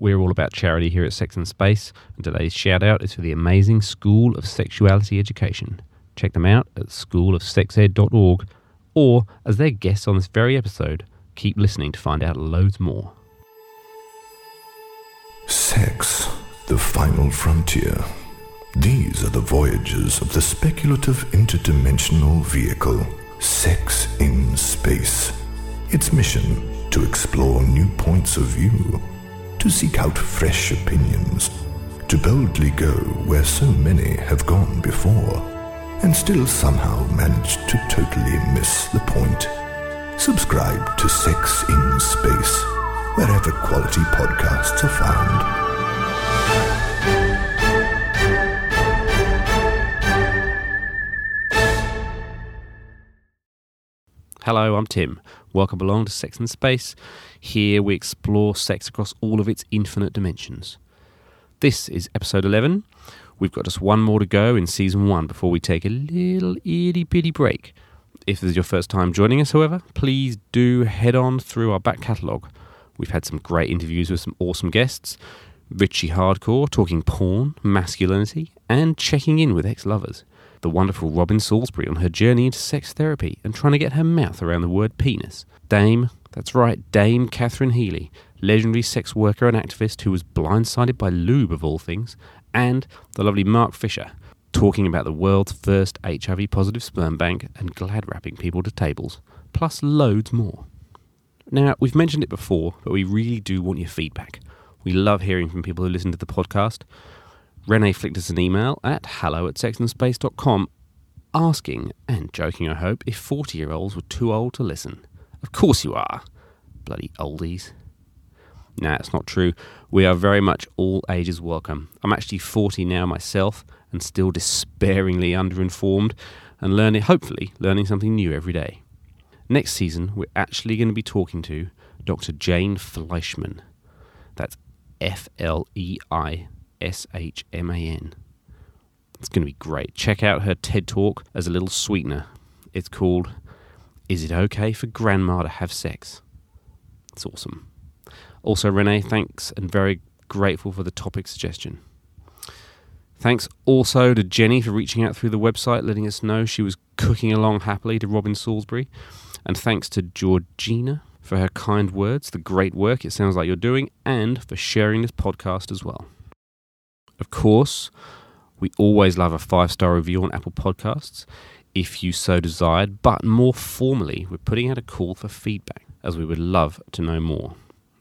We're all about charity here at Sex and Space, and today's shout out is for the amazing School of Sexuality Education. Check them out at schoolofsexed.org, or as their guests on this very episode, keep listening to find out loads more. Sex, the final frontier. These are the voyages of the speculative interdimensional vehicle, Sex in Space. Its mission to explore new points of view, to seek out fresh opinions, to boldly go where so many have gone before, and still somehow manage to totally miss the point. Subscribe to Sex in Space, wherever quality podcasts are found. Hello, I'm Tim. Welcome along to Sex and Space. Here we explore sex across all of its infinite dimensions. This is episode 11. We've got just one more to go in season one before we take a little itty bitty break. If this is your first time joining us, however, please do head on through our back catalogue. We've had some great interviews with some awesome guests Richie Hardcore talking porn, masculinity, and checking in with ex lovers the wonderful Robyn Salisbury on her journey into sex therapy and trying to get her mouth around the word penis. Dame, that's right, Dame Catherine Healy, legendary sex worker and activist who was blindsided by lube of all things, and the lovely Mark Fisher, talking about the world's first HIV positive sperm bank and glad wrapping people to tables, plus loads more. Now, we've mentioned it before, but we really do want your feedback. We love hearing from people who listen to the podcast. Renee flicked us an email at hello at sexandspace.com asking, and joking I hope, if 40 year olds were too old to listen. Of course you are. Bloody oldies. Nah, it's not true. We are very much all ages welcome. I'm actually 40 now myself and still despairingly underinformed and learning, hopefully, learning something new every day. Next season, we're actually going to be talking to Dr. Jane Fleishman. That's F L E I S H M A N. It's going to be great. Check out her TED Talk as a little sweetener. It's called Is It Okay for Grandma to Have Sex? It's awesome. Also, Renee, thanks and very grateful for the topic suggestion. Thanks also to Jenny for reaching out through the website, letting us know she was cooking along happily to Robyn Salisbury. And thanks to Georgina for her kind words, the great work it sounds like you're doing, and for sharing this podcast as well. Of course, we always love a five star review on Apple Podcasts if you so desired, but more formally, we're putting out a call for feedback as we would love to know more.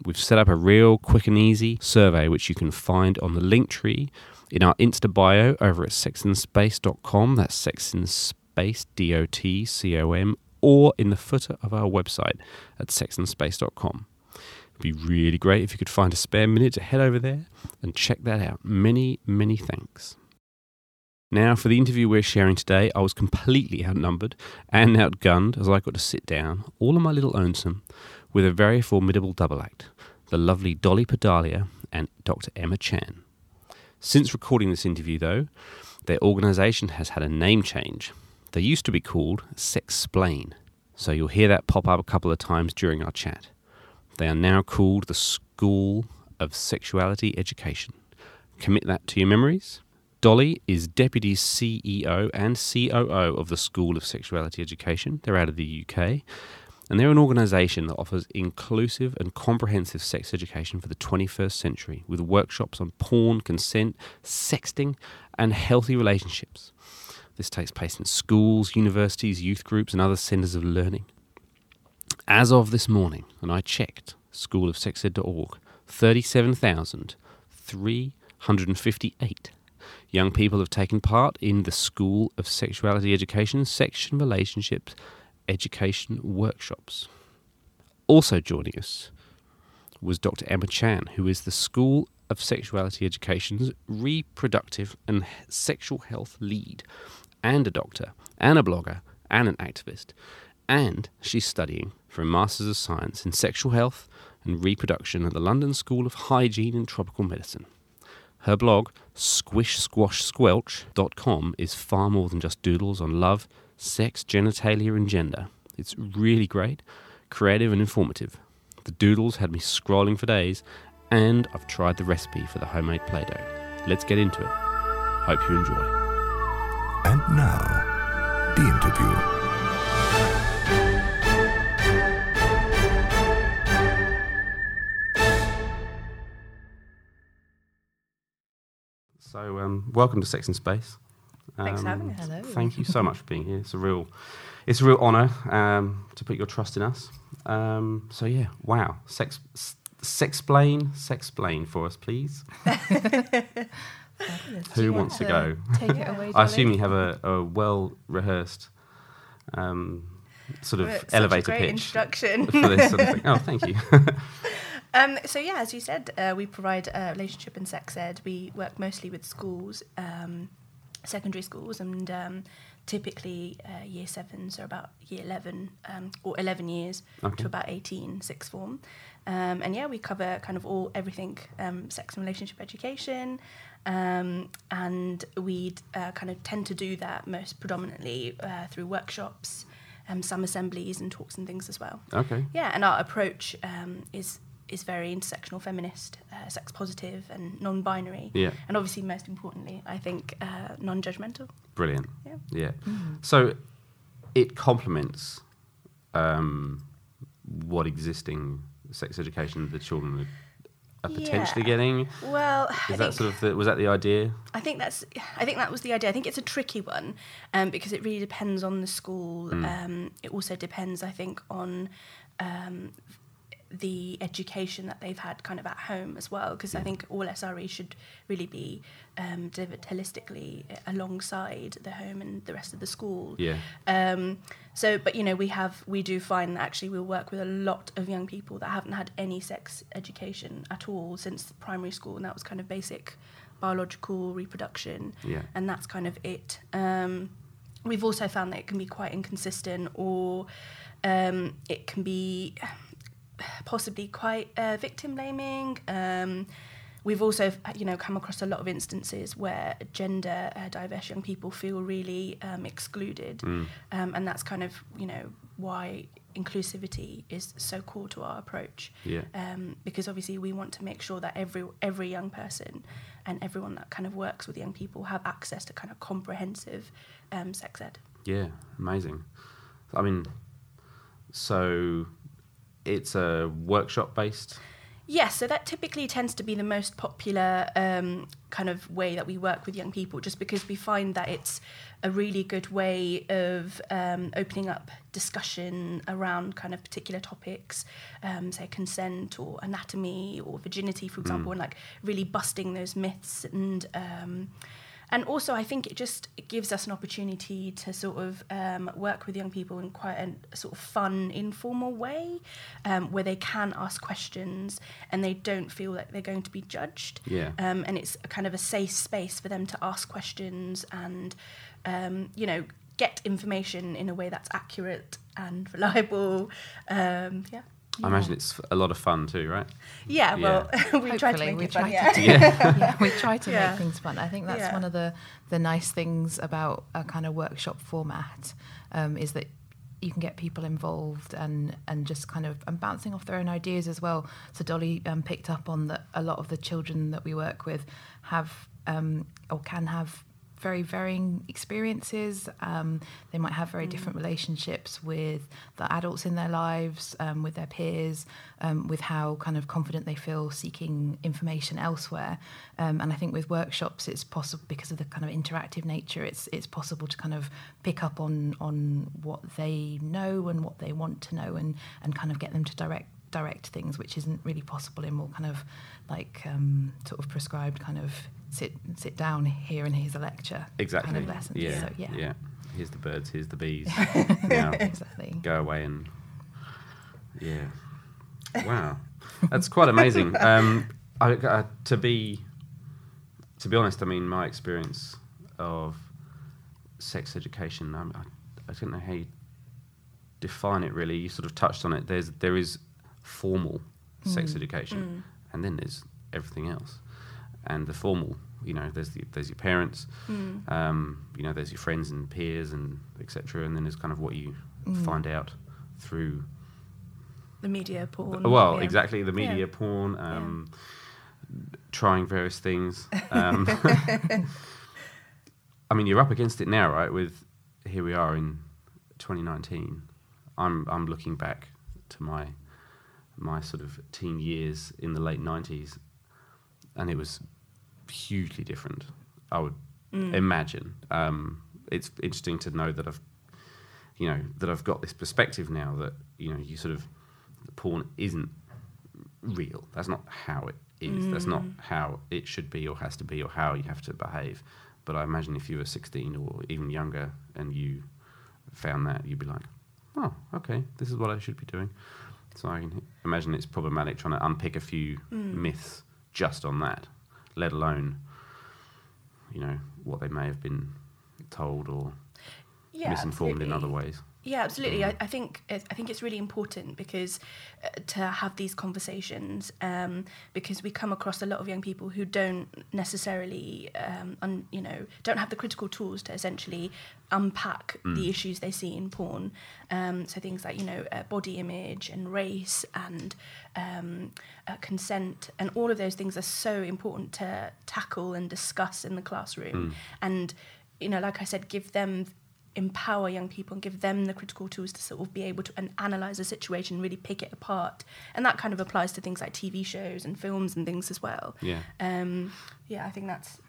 We've set up a real quick and easy survey which you can find on the link tree in our Insta bio over at sexandspace.com. That's sexanspace, D O T C O M, or in the footer of our website at sexanspace.com. It'd be really great if you could find a spare minute to head over there and check that out. Many, many thanks. Now, for the interview we're sharing today, I was completely outnumbered and outgunned as I got to sit down, all on my little lonesome, with a very formidable double act the lovely Dolly Padalia and Dr. Emma Chan. Since recording this interview, though, their organisation has had a name change. They used to be called Sexplain, so you'll hear that pop up a couple of times during our chat. They are now called the School of Sexuality Education. Commit that to your memories. Dolly is Deputy CEO and COO of the School of Sexuality Education. They're out of the UK. And they're an organisation that offers inclusive and comprehensive sex education for the 21st century with workshops on porn, consent, sexting, and healthy relationships. This takes place in schools, universities, youth groups, and other centres of learning. As of this morning, and I checked schoolofsexed.org, 37,358 young people have taken part in the School of Sexuality Education Section Relationships Education Workshops. Also joining us was Dr. Emma Chan, who is the School of Sexuality Education's reproductive and sexual health lead, and a doctor, and a blogger, and an activist. And she's studying for a Masters of Science in Sexual Health and Reproduction at the London School of Hygiene and Tropical Medicine. Her blog, squishsquashsquelch.com, is far more than just doodles on love, sex, genitalia, and gender. It's really great, creative, and informative. The doodles had me scrolling for days, and I've tried the recipe for the homemade Play Doh. Let's get into it. Hope you enjoy. And now, the interview. So, um, welcome to Sex and Space. Thanks for Um, having us. Hello. Thank you so much for being here. It's a real, it's a real honour um, to put your trust in us. Um, so yeah, wow, sex, s- sexplain, sexplain for us, please. Who wants to go? Take it away. I assume you have a, a well rehearsed um, sort of Well, elevator such a great pitch introduction. for this sort of thing. Oh, thank you. um, so yeah, as you said, uh, we provide uh, relationship and sex ed. We work mostly with schools, um, secondary schools, and um, typically uh, year sevens so about year eleven um, or eleven years Okay. to about 18, sixth form. Um, and yeah, we cover kind of all everything um, sex and relationship education. Um, and we uh, kind of tend to do that most predominantly uh, through workshops, um, some assemblies, and talks and things as well. Okay. Yeah, and our approach um, is is very intersectional, feminist, uh, sex positive, and non-binary. Yeah. And obviously, most importantly, I think uh, non-judgmental. Brilliant. Yeah. Yeah. So it complements um, what existing sex education the children are, are potentially Yeah. getting. Well, I Is think, that sort of the, was that the idea? I think that's I think that was the idea. I think it's a tricky one um, because it really depends on the school. Um, it also depends, I think, on um, the education that they've had kind of at home as well. Because I think all SRE should really be um, delivered holistically alongside the home and the rest of the school. Yeah. Um, so, but you know, we have we do find that actually we'll work with a lot of young people that haven't had any sex education at all since primary school, and that was kind of basic biological reproduction, Yeah. and that's kind of it. Um, we've also found that it can be quite inconsistent, or um, it can be possibly quite uh, victim blaming. Um, we've also, you know, come across a lot of instances where gender uh, diverse young people feel really um, excluded, um, and that's kind of, you know, why inclusivity is so core to our approach. Yeah. Um, because obviously we want to make sure that every every young person and everyone that kind of works with young people have access to kind of comprehensive um, sex ed. Yeah, amazing. I mean, so it's a workshop based. Yes, so that typically tends to be the most popular um, kind of way that we work with young people, just because we find that it's a really good way of um, opening up discussion around kind of particular topics, um, say consent or anatomy or virginity, for example, and like really busting those myths and. And also, I think it just it gives us an opportunity to sort of um, work with young people in quite a, a sort of fun, informal way, um, where they can ask questions and they don't feel like they're going to be judged. Yeah. Um, and it's a kind of a safe space for them to ask questions and, um, you know, get information in a way that's accurate and reliable. Um, yeah. I imagine it's a lot of fun too, right? Yeah. Well, we try to make we it fun. try Yeah. to yeah, we try to Yeah. make things fun. I think that's Yeah. one of the the nice things about a kind of workshop format um, is that you can get people involved and and just kind of and bouncing off their own ideas as well. So Dolly um, picked up on that a lot of the children that we work with have um, or can have very varying experiences. Um, they might have very different relationships with the adults in their lives, um, with their peers, um, with how kind of confident they feel seeking information elsewhere. Um, and I think with workshops, it's possible because of the kind of interactive nature. It's it's possible to kind of pick up on on what they know and what they want to know, and and kind of get them to direct direct things, which isn't really possible in more kind of like um, sort of prescribed kind of sit sit down here and here's a lecture Exactly. kind of lessons. Yeah. So yeah, yeah. Here's the birds. Here's the bees. now exactly. go away and yeah. Wow, that's quite amazing. Um, I, uh, to be to be honest, I mean, my experience of sex education, I'm, I, I don't know how you define it really. You sort of touched on it. There's there is formal sex education, and then there's everything else. And the formal, you know, there's the, there's your parents, um, you know, there's your friends and peers and etc. And then there's kind of what you find out through the media porn. well, yeah. exactly the media Yeah. porn, um, trying various things. Um, I mean, you're up against it now, right? With here we are in 2019. I'm I'm looking back to my my sort of teen years in the late 90s, and it was hugely different. I would mm. imagine. Um, it's interesting to know that I've you know that I've got this perspective now that you know you sort of porn isn't real. That's not how it is. That's not mm. how it should be or has to be or how you have to behave. But I imagine if you were 16 or even younger and you found that, you'd be like, oh, okay, this is what I should be doing. So I can imagine it's problematic trying to unpick a few mm. myths just on that, let alone, you know, what they may have been told or Yeah, misinformed in other ways. Yeah, absolutely. I, I think I think it's really important because uh, to have these conversations um, because we come across a lot of young people who don't necessarily, um, un, you know, don't have the critical tools to essentially unpack the issues they see in porn. Um, so things like you know uh, body image and race and um, uh, consent and all of those things are so important to tackle and discuss in the classroom. And you know, like I said, give them empower young people and give them the critical tools to sort of be able to an- analyze a situation, really pick it apart, and that kind of applies to things like TV shows and films and things as well. Yeah. Um, yeah, I think that's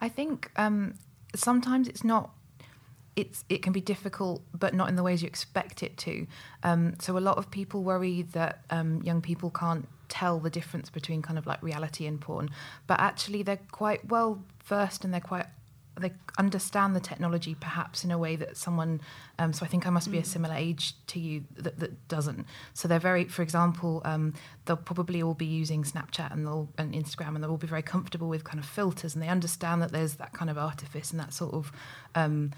I think um, sometimes it's not. It's it can be difficult, but not in the ways you expect it to. Um, so a lot of people worry that um, young people can't tell the difference between kind of like reality and porn, but actually they're quite well versed and they're quite they understand the technology perhaps in a way that someone um, so i think i must be a similar age to you that, that doesn't. So they're very for example um, they'll probably all be using snapchat and they'll and instagram and they'll all be very comfortable with kind of filters and they understand that there's that kind of artifice and that sort of um,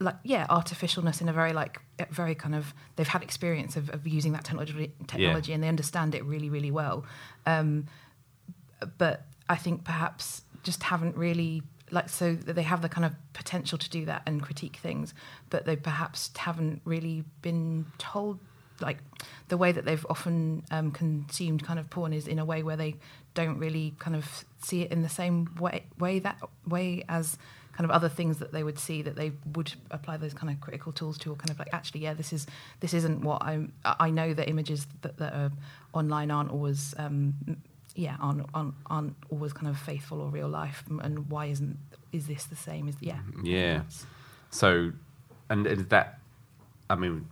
like yeah artificialness in a very like very kind of they've had experience of, of using that technology technology and they understand it really really well. Um, but I think perhaps just haven't really like so that they have the kind of potential to do that and critique things, but they perhaps haven't really been told like the way that they've often um, consumed kind of porn is in a way where they don't really kind of see it in the same way way that way as kind of other things that they would see that they would apply those kind of critical tools to or kind of like actually yeah this is this isn't what I'm I know that images that, that are online aren't always um, yeah aren't, aren't aren't always kind of faithful or real life and why isn't is this the same as yeah Yeah. So, and is that, I mean,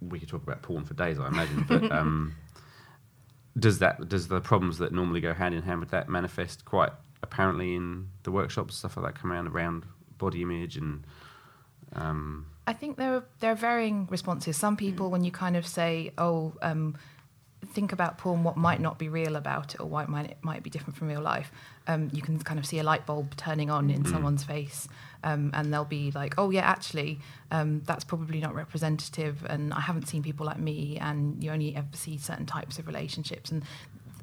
we could talk about porn for days, I imagine, but um, does that does the problems that normally go hand in hand with that manifest quite apparently in the workshops stuff like that come around around body image and um, I think there are there are varying responses. Some people, when you kind of say, "Oh, um, think about porn," what might not be real about it, or why it might it might be different from real life, um, you can kind of see a light bulb turning on in someone's face, um, and they'll be like, "Oh, yeah, actually, um, that's probably not representative." And I haven't seen people like me, and you only ever see certain types of relationships, and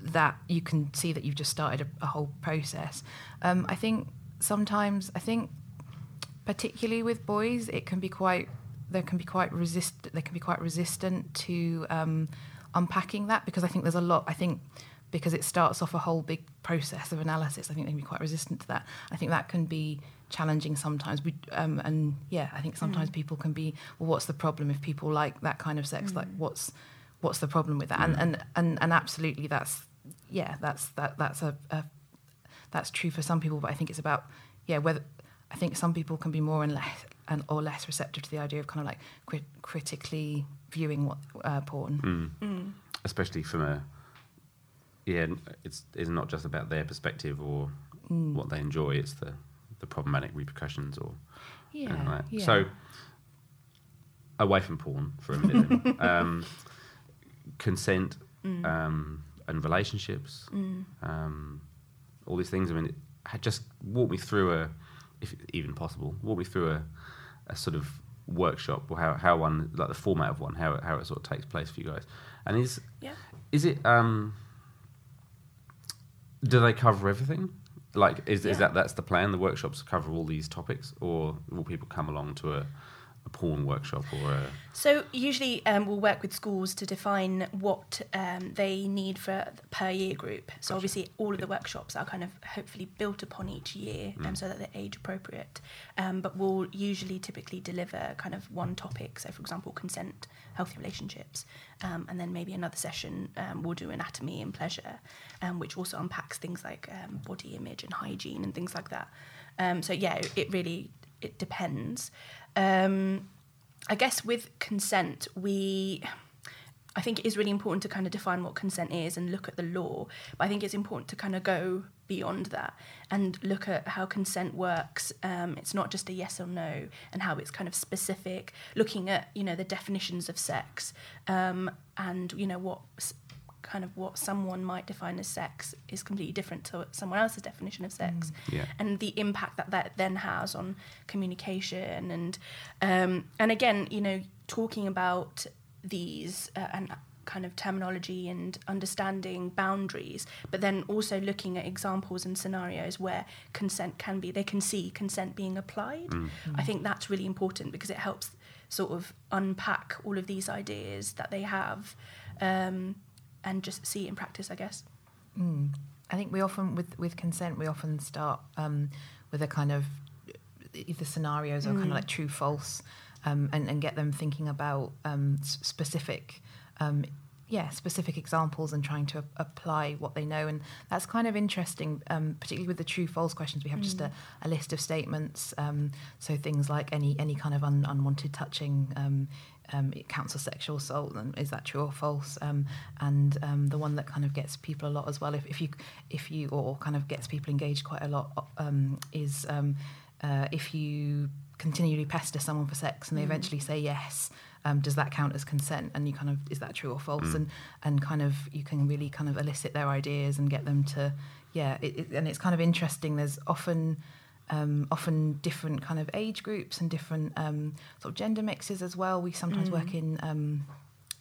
that you can see that you've just started a, a whole process. Um, I think sometimes I think particularly with boys, it can be quite there can be quite resist they can be quite resistant to um, unpacking that because I think there's a lot I think because it starts off a whole big process of analysis. I think they can be quite resistant to that. I think that can be challenging sometimes. We, um, and yeah, I think mm. sometimes people can be. Well, what's the problem if people like that kind of sex? Mm. Like, what's what's the problem with that? And, mm. and and and absolutely, that's yeah, that's that that's a, a that's true for some people, but I think it's about yeah whether I think some people can be more and less and or less receptive to the idea of kind of like crit- critically viewing what uh, porn. especially from a yeah, it's it's not just about their perspective or what they enjoy. It's the the problematic repercussions or Yeah, like yeah. So away from porn for a minute. then. um, consent um, and relationships, um, all these things. I mean, it, had just walk me through a, if even possible, walk me through a, a sort of workshop or how, how one like the format of one, how it, how it sort of takes place for you guys. And is Yeah. is it um do they cover everything? Like is is that that's the plan? The workshops cover all these topics, or will people come along to a a porn workshop or a So usually um, we'll work with schools to define what um, they need for per year group. So obviously all of the workshops are kind of hopefully built upon each year, um, so that they're age appropriate. Um, but we'll usually typically deliver kind of one topic. So for example, consent, healthy relationships, um, and then maybe another session um, we'll do anatomy and pleasure, um, which also unpacks things like um, body image and hygiene and things like that. Um, so yeah, it really it depends. Um, I guess with consent, we. I think it is really important to kind of define what consent is and look at the law. But I think it's important to kind of go beyond that and look at how consent works. Um, it's not just a yes or no, and how it's kind of specific. Looking at you know the definitions of sex, um, and you know what kind of what someone might define as sex is completely different to someone else's definition of sex. Yeah. and the impact that that then has on communication and um, and again you know talking about these uh, and kind of terminology and understanding boundaries but then also looking at examples and scenarios where consent can be they can see consent being applied. I think that's really important because it helps sort of unpack all of these ideas that they have um, and just see it in practice i guess Mm. I think we often, with, with consent, we often start um, with a kind of either scenarios or kind of like true false um, and, and get them thinking about um, s- specific. Yeah, specific examples and trying to apply what they know, and that's kind of interesting. Um, particularly with the true false questions, we have just a, a list of statements. Um, so things like any any kind of un, unwanted touching um, um, it counts as sexual assault, and is that true or false? Um, and um, the one that kind of gets people a lot as well, if, if you if you or kind of gets people engaged quite a lot, um, is um, uh, if you continually pester someone for sex and they eventually say yes. Um, does that count as consent? And you kind of is that true or false? And and kind of you can really kind of elicit their ideas and get them to yeah. It, it, and it's kind of interesting. There's often um, often different kind of age groups and different um, sort of gender mixes as well. We sometimes work in um,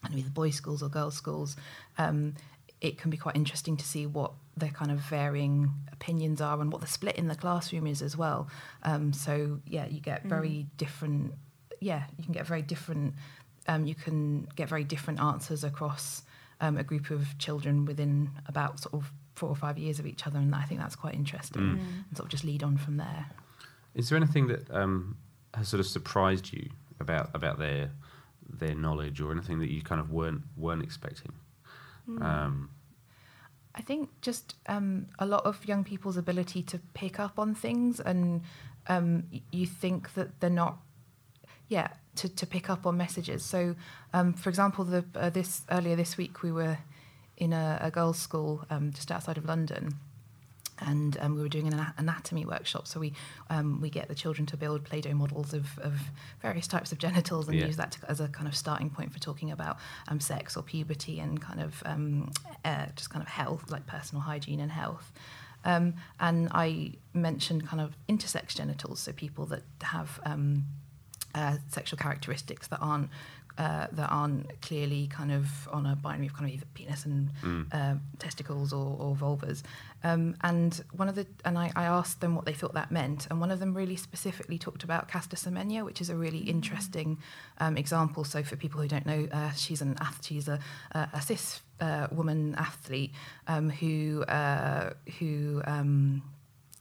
I don't know, either boys' schools or girls' schools. Um, it can be quite interesting to see what their kind of varying opinions are and what the split in the classroom is as well. Um, so yeah, you get very different. Yeah, you can get very different. Um, you can get very different answers across um, a group of children within about sort of four or five years of each other, and I think that's quite interesting. And sort of just lead on from there. Is there anything that um, has sort of surprised you about about their their knowledge, or anything that you kind of weren't weren't expecting? Um, I think just um, a lot of young people's ability to pick up on things, and um, y- you think that they're not, yeah, to, to pick up on messages. So, um, for example, the uh, this earlier this week we were in a, a girls' school um, just outside of London, and um, we were doing an anatomy workshop. So we um, we get the children to build Play-Doh models of, of various types of genitals and Yeah. use that to, as a kind of starting point for talking about um, sex or puberty and kind of um, uh, just kind of health, like personal hygiene and health. Um, and I mentioned kind of intersex genitals, so people that have um, uh, sexual characteristics that aren't uh, that aren't clearly kind of on a binary of kind of either penis and uh, testicles or, or vulvas. Um, and one of the and I, I asked them what they thought that meant, and one of them really specifically talked about Caster Semenya, which is a really interesting um, example. So for people who don't know, uh, she's an ath- she's a, a, a cis uh, woman athlete um, who uh, who.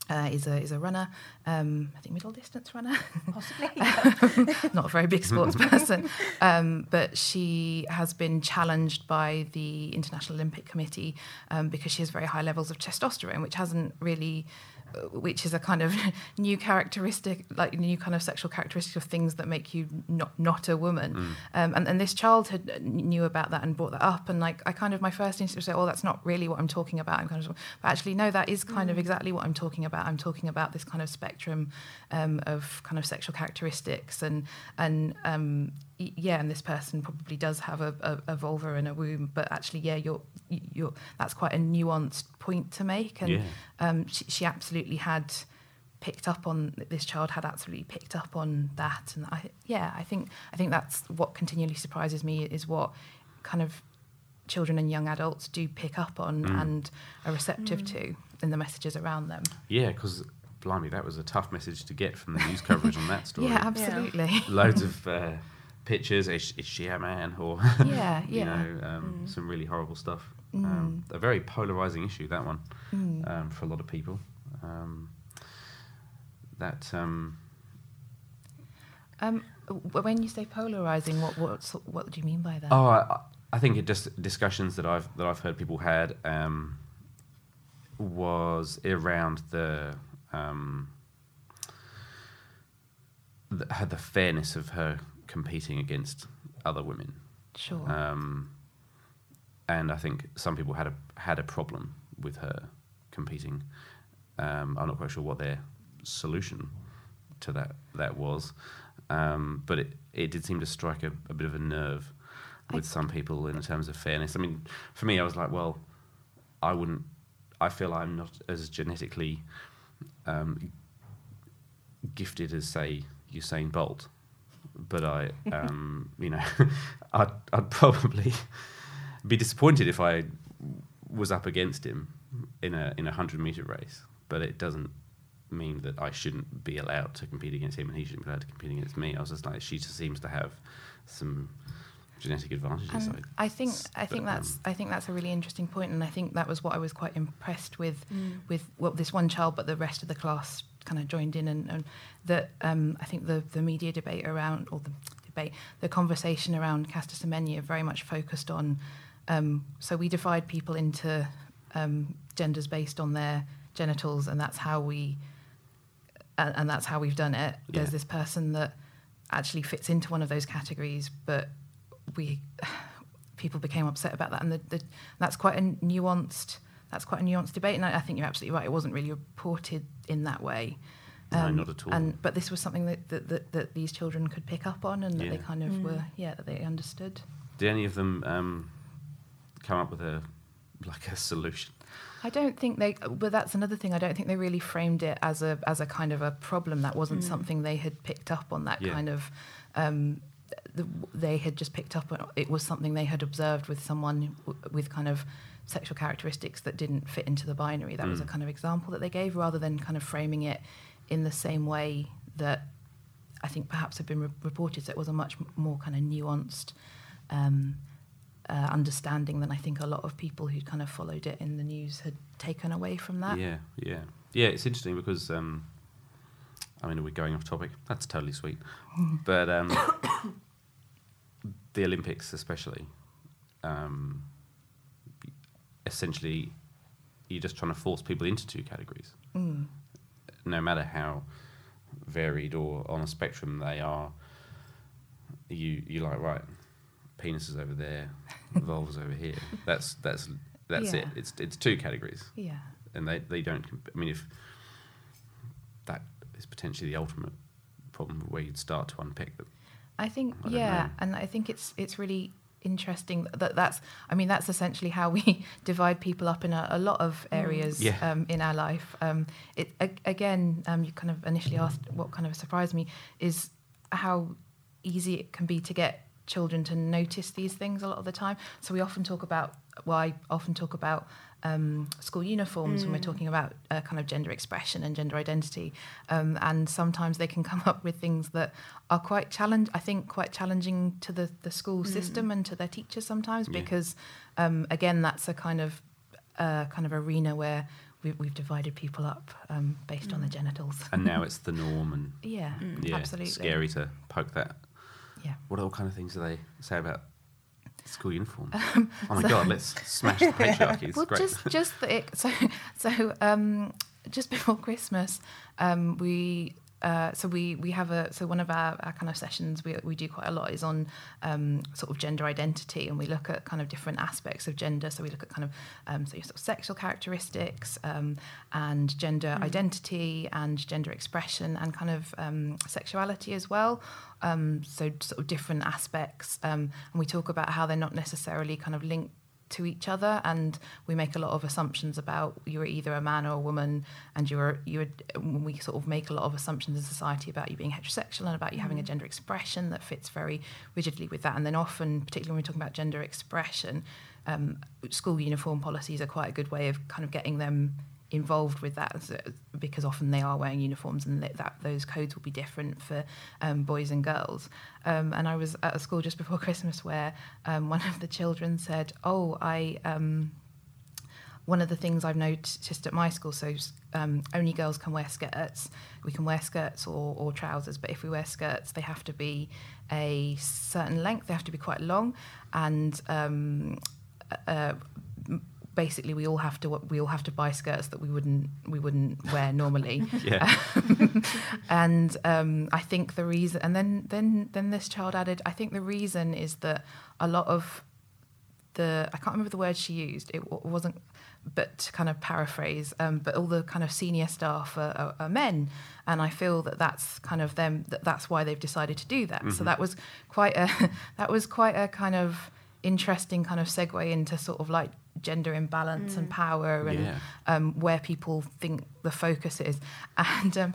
Uh, is a is a runner, um, I think middle distance runner, possibly not a very big sports person, um, but she has been challenged by the International Olympic Committee um, because she has very high levels of testosterone, which hasn't really, which is a kind of new characteristic, like new kind of sexual characteristic of things that make you not not a woman. Um, and, and this child had uh, knew about that and brought that up, and like I kind of my first instinct was say, oh, that's not really what I'm talking about. I'm kind of, but actually, no, that is kind of exactly what I'm talking about. I'm talking about this kind of spectrum um, of kind of sexual characteristics, and and um, y- yeah, and this person probably does have a, a, a vulva and a womb, but actually, yeah, you're you're that's quite a nuanced point to make, and Yeah. um, she, she absolutely had picked up on this child had absolutely picked up on that and I yeah I think I think that's what continually surprises me is what kind of children and young adults do pick up on and are receptive to in the messages around them yeah, because blimey, that was a tough message to get from the news coverage on that story. Yeah, absolutely. Loads of uh, pictures. Is, is she a man? Or Yeah, you know, um, some really horrible stuff. Mm. Um, a very polarizing issue that one um, for a lot of people. Um, that um, Um, when you say polarizing, what what what do you mean by that? Oh, I, I think it just discussions that I've that I've heard people had um, was around the, um, the the fairness of her competing against other women, sure. um, and I think some people had a had a problem with her competing. Um, I'm not quite sure what their solution to that that was, um, but it, it did seem to strike a, a bit of a nerve with some people in terms of fairness. I mean, for me, I was like, well, I wouldn't. I feel I'm not as genetically um, gifted as, say, Usain Bolt, but I, um, you know, I'd, I'd probably be disappointed if I was up against him in a in a hundred meter race. But it doesn't mean that I shouldn't be allowed to compete against him and he shouldn't be allowed to compete against me. I was just like, she just seems to have some genetic advantages. And I think s- I think that's um, I think that's a really interesting point, and I think that was what I was quite impressed with with well, this one child, but the rest of the class kind of joined in, and, and that um, I think the the media debate around or the debate, the conversation around Caster Semenya very much focused on. Um, so we divide people into um, genders based on their genitals, and that's how we and, and that's how we've done it. There's this person that actually fits into one of those categories, but we people became upset about that, and the, the, that's quite a nuanced that's quite a nuanced debate. And I, I think you're absolutely right; it wasn't really reported in that way. No, not at all. And but this was something that that, that, that these children could pick up on, and that they kind of were yeah that they understood. Did any of them um, come up with a like a solution? I don't think they, but that's another thing. I don't think they really framed it as a as a kind of a problem. That wasn't something they had picked up on. That Yeah. kind of, um, the, they had just picked up. It was something they had observed with someone w- with kind of sexual characteristics that didn't fit into the binary. That was a Mm. kind of example that they gave, rather than kind of framing it in the same way that I think perhaps had been re- reported. So it was a much more kind of nuanced. Um, uh, understanding than I think a lot of people who kind of followed it in the news had taken away from that. Yeah, yeah, yeah. It's interesting because um, I mean, are we're going off topic. That's totally sweet, but um, the Olympics, especially, um, essentially, you're just trying to force people into two categories, Mm. no matter how varied or on a spectrum they are. You you like right, penis is over there, vulvas over here. That's that's that's it. It's it's two categories Yeah. and they, they don't. I mean, if that is potentially the ultimate problem where you'd start to unpick them. I think I yeah, know. and I think it's it's really interesting that that's I mean that's essentially how we divide people up in a, a lot of areas Yeah. um, in our life. Um, it a, again, um, you kind of initially asked what kind of surprised me is how easy it can be to get children to notice these things a lot of the time. So we often talk about well, I often talk about um, school uniforms when we're talking about uh, kind of gender expression and gender identity, um, and sometimes they can come up with things that are quite challenge. I think quite challenging to the the school system and to their teachers sometimes Yeah. because um, again that's a kind of uh, kind of arena where we, we've divided people up um, based on their genitals. And now it's the norm, and Yeah, yeah, absolutely. scary to poke that. Yeah. What all kind of things do they say about school uniform? oh my god, let's smash the patriarchy. It's well, great. just just the, it- so so um, just before Christmas, um, we. Uh, so we, we have a so one of our, our kind of sessions we, we do quite a lot is on um, sort of gender identity and we look at kind of different aspects of gender so we look at kind of um, so your sort of sexual characteristics um, and gender identity and gender expression and kind of um, sexuality as well um, so sort of different aspects um, and we talk about how they're not necessarily kind of linked to each other and we make a lot of assumptions about you're either a man or a woman and you're you're we sort of make a lot of assumptions in society about you being heterosexual and about you having a gender expression that fits very rigidly with that. And then often particularly when we're talking about gender expression um, school uniform policies are quite a good way of kind of getting them involved with that because often they are wearing uniforms and that, that those codes will be different for um, boys and girls. Um, and I was at a school just before Christmas where um, one of the children said, "Oh, I." Um, one of the things I've noticed at my school, so um, only girls can wear skirts. We can wear skirts or, or trousers, but if we wear skirts, they have to be a certain length. They have to be quite long, and um, uh, basically we all have to we all have to buy skirts that we wouldn't we wouldn't wear normally. Yeah. and um, I think the reason, and then then then this child added, I think the reason is that a lot of the I can't remember the word she used. It w- wasn't, but to kind of paraphrase, um, but all the kind of senior staff are, are, are, men, and I feel that that's kind of them. That that's why they've decided to do that. Mm-hmm. So that was quite a that was quite a kind of interesting kind of segue into sort of like gender imbalance mm. and power and yeah. um, where people think the focus is. And um,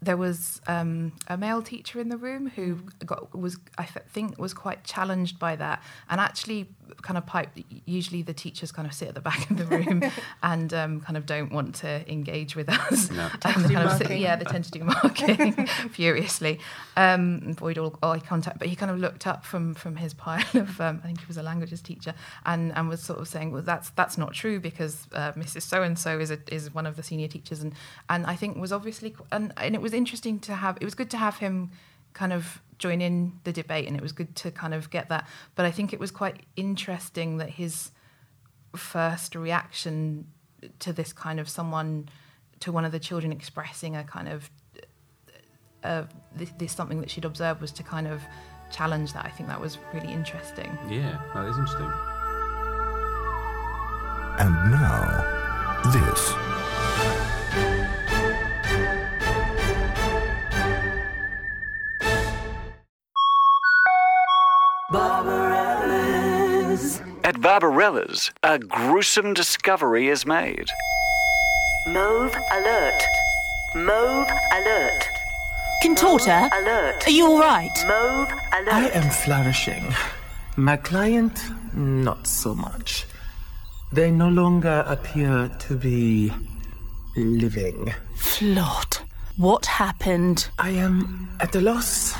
there was um, a male teacher in the room who got was I think was quite challenged by that, and actually kind of pipe. Usually, the teachers kind of sit at the back of the room and um, kind of don't want to engage with us. No. kind of sit, yeah, they tend to do marking furiously, um, avoid all eye contact. But he kind of looked up from from his pile of. Um, I think he was a languages teacher, and and was sort of saying, well, that's that's not true because uh, Mrs. So and So is a, is one of the senior teachers, and and I think was obviously and and it was interesting to have. It was good to have him kind of join in the debate, and it was good to kind of get that. But I think it was quite interesting that his first reaction to this kind of someone, to one of the children expressing a kind of uh, this, this something that she'd observed was to kind of challenge that. I think that was really interesting. Yeah, that is interesting. And now, this Barbarella's, a gruesome discovery is made. Mauve alert. Mauve alert. Contorta, Mauve alert. are you all right? Mauve alert. I am flourishing. My client, not so much. They no longer appear to be living. Flot. What happened? I am at a loss.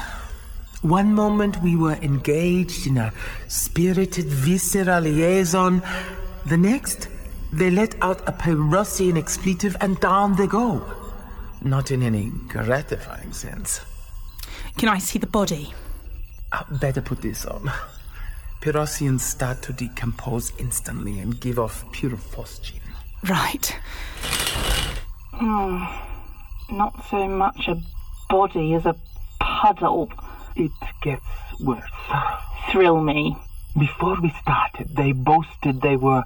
One moment we were engaged in a spirited, visceral liaison. The next, they let out a Pyrossian expletive and down they go. Not in any gratifying sense. Can I see the body? Uh, better put this on. Pyrossians start to decompose instantly and give off pure phosgene. Right. Hmm. Not so much a body as a puddle. It gets worse. Thrill me. Before we started, they boasted they were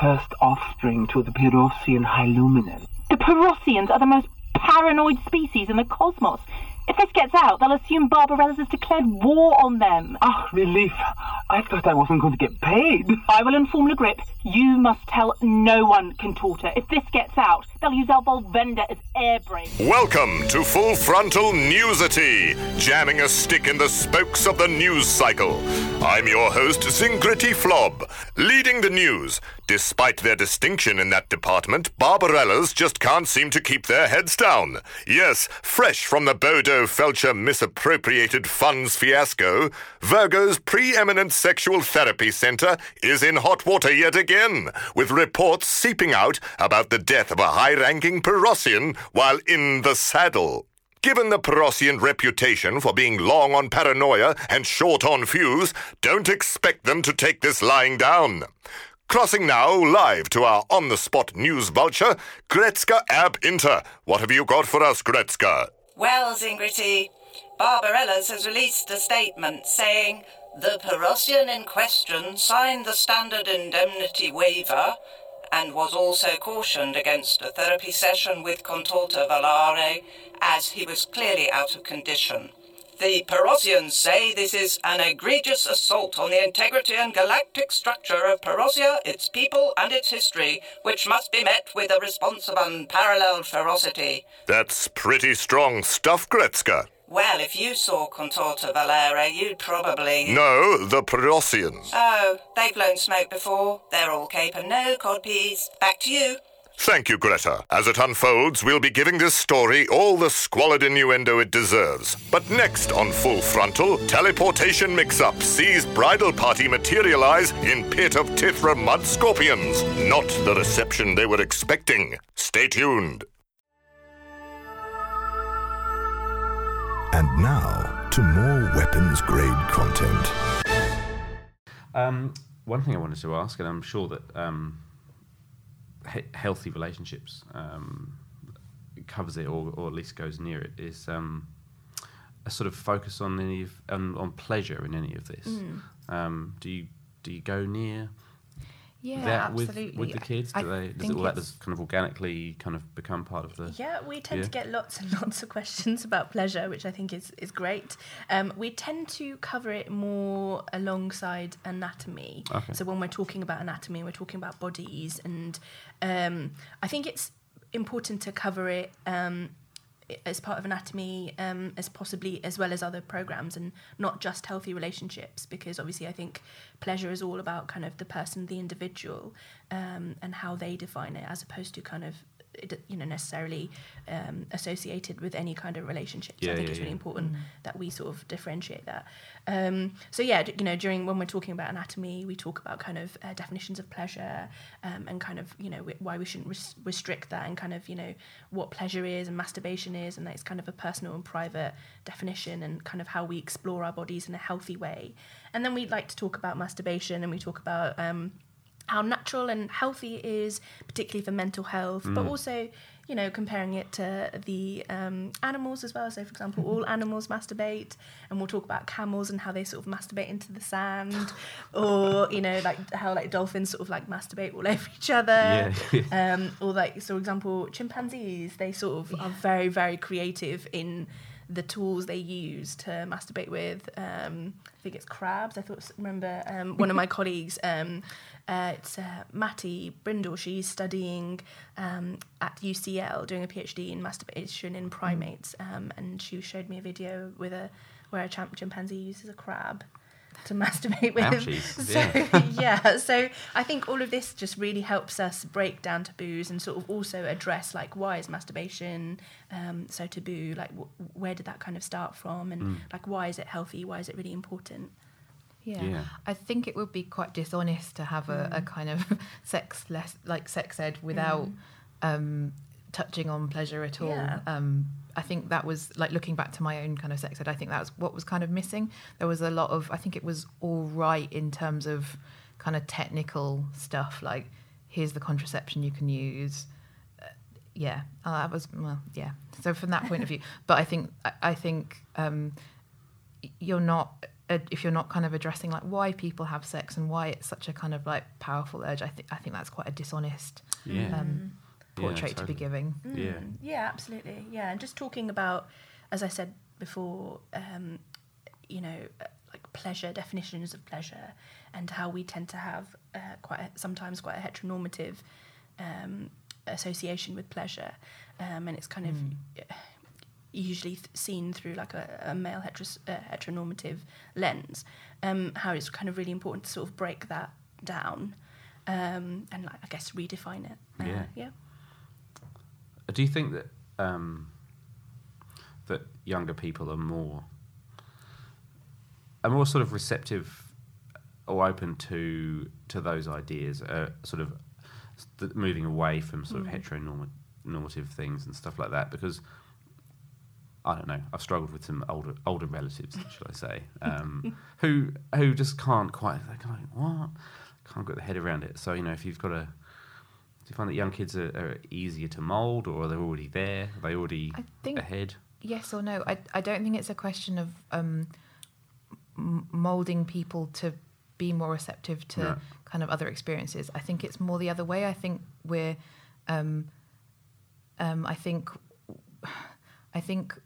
first offspring to the Pyrossian Hyluminant. The Pyrossians are the most paranoid species in the cosmos. If this gets out, they'll assume Barbarella's has declared war on them. Ah, relief. I thought I wasn't going to get paid. I will inform Le Grip. You must tell no one, Contorta. If this gets out, they'll use our Volvenda as air brakes. Welcome to Full Frontal Newsity, jamming a stick in the spokes of the news cycle. I'm your host, Zingrity Flob, leading the news. Despite their distinction in that department, Barbarellas just can't seem to keep their heads down. Yes, fresh from the Bodo Felcher misappropriated funds fiasco, Virgo's preeminent sexual therapy center is in hot water yet again, with reports seeping out about the death of a high ranking Pyrossian while in the saddle. Given the Pyrossian reputation for being long on paranoia and short on fuse, don't expect them to take this lying down. Crossing now live to our on the spot news vulture, Gretzka Ab Inter. What have you got for us, Gretzka? Well, Zingrity, Barbarella's has released a statement saying the Pyrossian in question signed the standard indemnity waiver and was also cautioned against a therapy session with Contorta Valare as he was clearly out of condition. The Pyrossians say this is an egregious assault on the integrity and galactic structure of Pyrossia, its people, and its history, which must be met with a response of unparalleled ferocity. That's pretty strong stuff, Gretzka. Well, if you saw Contorta Valera, you'd probably. No, the Pyrossians. Oh, they've blown smoke before. They're all cape and no codpiece. Back to you. Thank you, Greta. As it unfolds, we'll be giving this story all the squalid innuendo it deserves. But next on Full Frontal, teleportation mix-up sees bridal party materialize in pit of Tithra mud scorpions. Not the reception they were expecting. Stay tuned. And now to more weapons grade content. Um, one thing I wanted to ask, and I'm sure that um, he- healthy relationships um, covers it, or, or at least goes near it, is um, a sort of focus on any of, on, on pleasure in any of this. Mm. Um, do you do you go near Yeah, that with, absolutely. with the kids? I they, does it, all that kind of organically kind of become part of the? Yeah, we tend Yeah. to get lots and lots of questions about pleasure, which I think is, is great. Um, we tend to cover it more alongside anatomy. Okay. So when we're talking about anatomy, we're talking about bodies, and um, I think it's important to cover it um, as part of anatomy um, as possibly as well as other programs and not just healthy relationships because obviously I think pleasure is all about kind of the person the individual um, and how they define it as opposed to kind of you know necessarily um, associated with any kind of relationship so Yeah, I think yeah, it's really yeah. important that we sort of differentiate that. Um, so yeah d- you know during when we're talking about anatomy we talk about kind of uh, definitions of pleasure um, and kind of you know wh- why we shouldn't res- restrict that and kind of you know what pleasure is and masturbation is and that it's kind of a personal and private definition and kind of how we explore our bodies in a healthy way. And then we like to talk about masturbation and we talk about um, how natural and healthy it is, particularly for mental health, but Mm. also, you know, comparing it to the um, animals as well. So, for example, all animals masturbate, and we'll talk about camels and how they sort of masturbate into the sand, or you know, like how like dolphins sort of like masturbate all over each other. Yeah. um, or like, so for example, chimpanzees, they sort of are very, very creative in the tools they use to masturbate with. Um, I think it's crabs. I thought remember um, one of my colleagues. Um, uh, it's uh, Matty Brindle. She's studying um, at UCL, doing a PhD in masturbation in primates, um, and she showed me a video with a where a chimp- chimpanzee uses a crab to masturbate with. Ouchies, So yeah. yeah, so I think all of this just really helps us break down taboos and sort of also address like why is masturbation um, so taboo? Like wh- where did that kind of start from, and Mm. like why is it healthy? Why is it really important? Yeah. Yeah. I think it would be quite dishonest to have a, a Mm. kind of sex less like sex ed without um, touching on pleasure at all. Yeah. Um, I think that was like looking back to my own kind of sex ed. I think that was what was kind of missing. There was a lot of I think it was all right in terms of kind of technical stuff like here's the contraception you can use. Uh, yeah, uh, that was well, yeah. So from that point of view, but I think I, I think um, you're not uh, if you're not kind of addressing like why people have sex and why it's such a kind of like powerful urge. I think I think that's quite a dishonest Yeah. um, Yeah, portrait to be giving. Yeah. Mm, yeah, absolutely. Yeah, and just talking about, as I said before, um, you know, uh, like pleasure definitions of pleasure, and how we tend to have uh, quite a, sometimes quite a heteronormative um, association with pleasure, um, and it's kind of uh, usually th- seen through like a, a male heteros- uh, heteronormative lens. Um, how it's kind of really important to sort of break that down. Um, and like, I guess redefine it. Uh, Yeah. yeah. Do you think that um, that younger people are more are more sort of receptive or open to to those ideas, uh, sort of st- moving away from sort of Mm. heteronormative things and stuff like that? Because I don't know. I've struggled with some older older relatives, should I say, um, who who just can't quite. They're kind of like, what? Can't get their head around it. So you know, if you've got a do you find that young kids are, are easier to mould, or are they already there? Are they already I think- ahead? Yes or no? I I don't think it's a question of um, molding people to be more receptive to No. kind of other experiences. I think it's more the other way. I think we're, um, um, I think, I think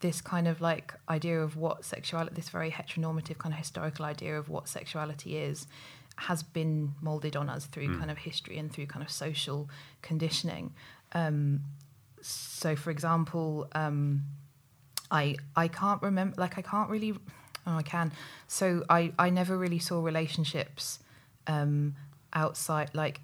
this kind of like idea of what sexuality, this very heteronormative kind of historical idea of what sexuality is, has been molded on us through Mm. kind of history and through kind of social conditioning. Um, so, for example, um, I I can't remember. Like, I can't really. Oh, I can. So, I I never really saw relationships um, outside. Like,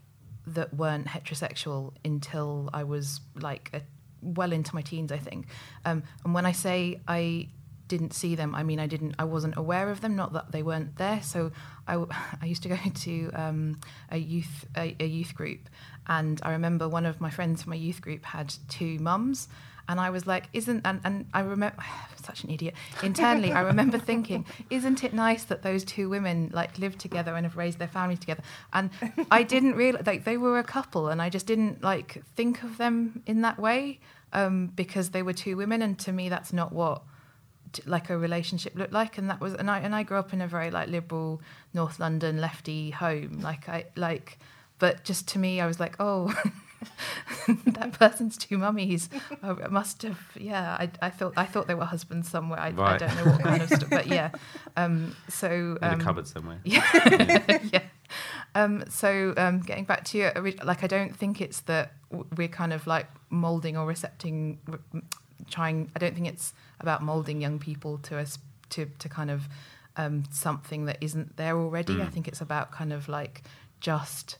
that weren't heterosexual until I was like a, well into my teens, I think. Um, and when I say I didn't see them, I mean I didn't, I wasn't aware of them. Not that they weren't there. So I, I used to go to um, a youth a, a youth group, and I remember one of my friends from my youth group had two mums. And I was like, isn't, and, and I remember, such an idiot. Internally, I remember thinking, isn't it nice that those two women like live together and have raised their families together? And I didn't realize, like, they were a couple, and I just didn't like think of them in that way um, because they were two women. And to me, that's not what like a relationship looked like. And that was, and I, and I grew up in a very like liberal North London lefty home. Like, I, like, but just to me, I was like, oh, that person's two mummies it must have yeah I, I thought I thought they were husbands somewhere I, I don't know what kind of stuff but yeah um, so In um, a cupboard somewhere. yeah yeah um, so um, getting back to your ori- like I don't think it's that we're kind of like molding or recepting trying I don't think it's about molding young people to us to to kind of um, something that isn't there already I Mm. think it's about kind of like just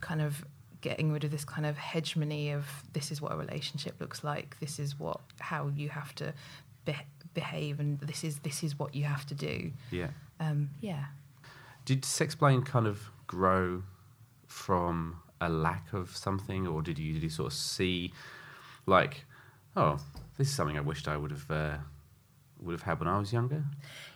kind of getting rid of this kind of hegemony of this is what a relationship looks like this is what how you have to be- behave and this is this is what you have to do Yeah. um, yeah Did Sexplain kind of grow from a lack of something, or did you, did you sort of see, like, oh, this is something I wished I would have uh, would have had when I was younger?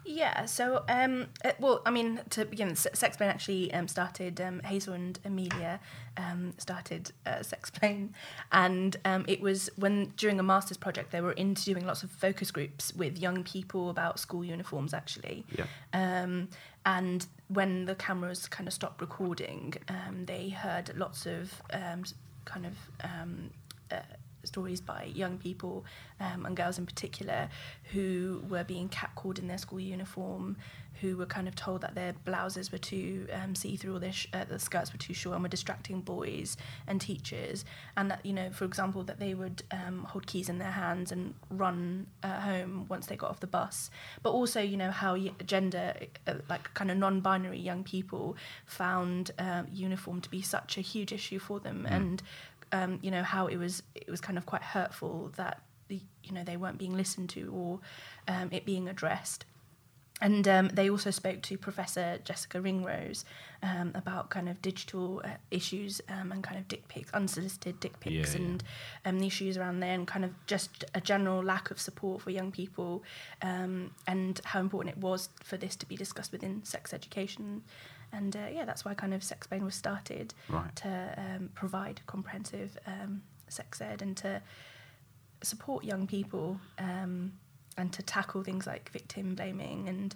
Yeah, so um, uh, well, I mean, to begin, Se- Sexplain actually um, started. Um, Hazel and Amelia um, started uh, Sexplain, and um, it was when during a masters project they were into doing lots of focus groups with young people about school uniforms, actually. Yeah. Um, and when the cameras kind of stopped recording, um, they heard lots of um, kind of um, uh, stories by young people um, and girls in particular who were being catcalled in their school uniform, who were kind of told that their blouses were too um, see-through or their sh- uh, the skirts were too short and were distracting boys and teachers, and that you know, for example, that they would um, hold keys in their hands and run uh, home once they got off the bus, but also you know how y- gender, uh, like kind of non-binary young people, found um, uniform to be such a huge issue for them, Mm. and um, you know how it was it was kind of quite hurtful that the, you know they weren't being listened to or um, it being addressed. And um, they also spoke to Professor Jessica Ringrose um, about kind of digital uh, issues um, and kind of dick pics, unsolicited dick pics, Yeah, yeah. and um, the issues around there, and kind of just a general lack of support for young people, um, and how important it was for this to be discussed within sex education. And uh, yeah, that's why kind of Sexplain was started Right. to um, provide comprehensive um, sex ed and to support young people um, and to tackle things like victim blaming and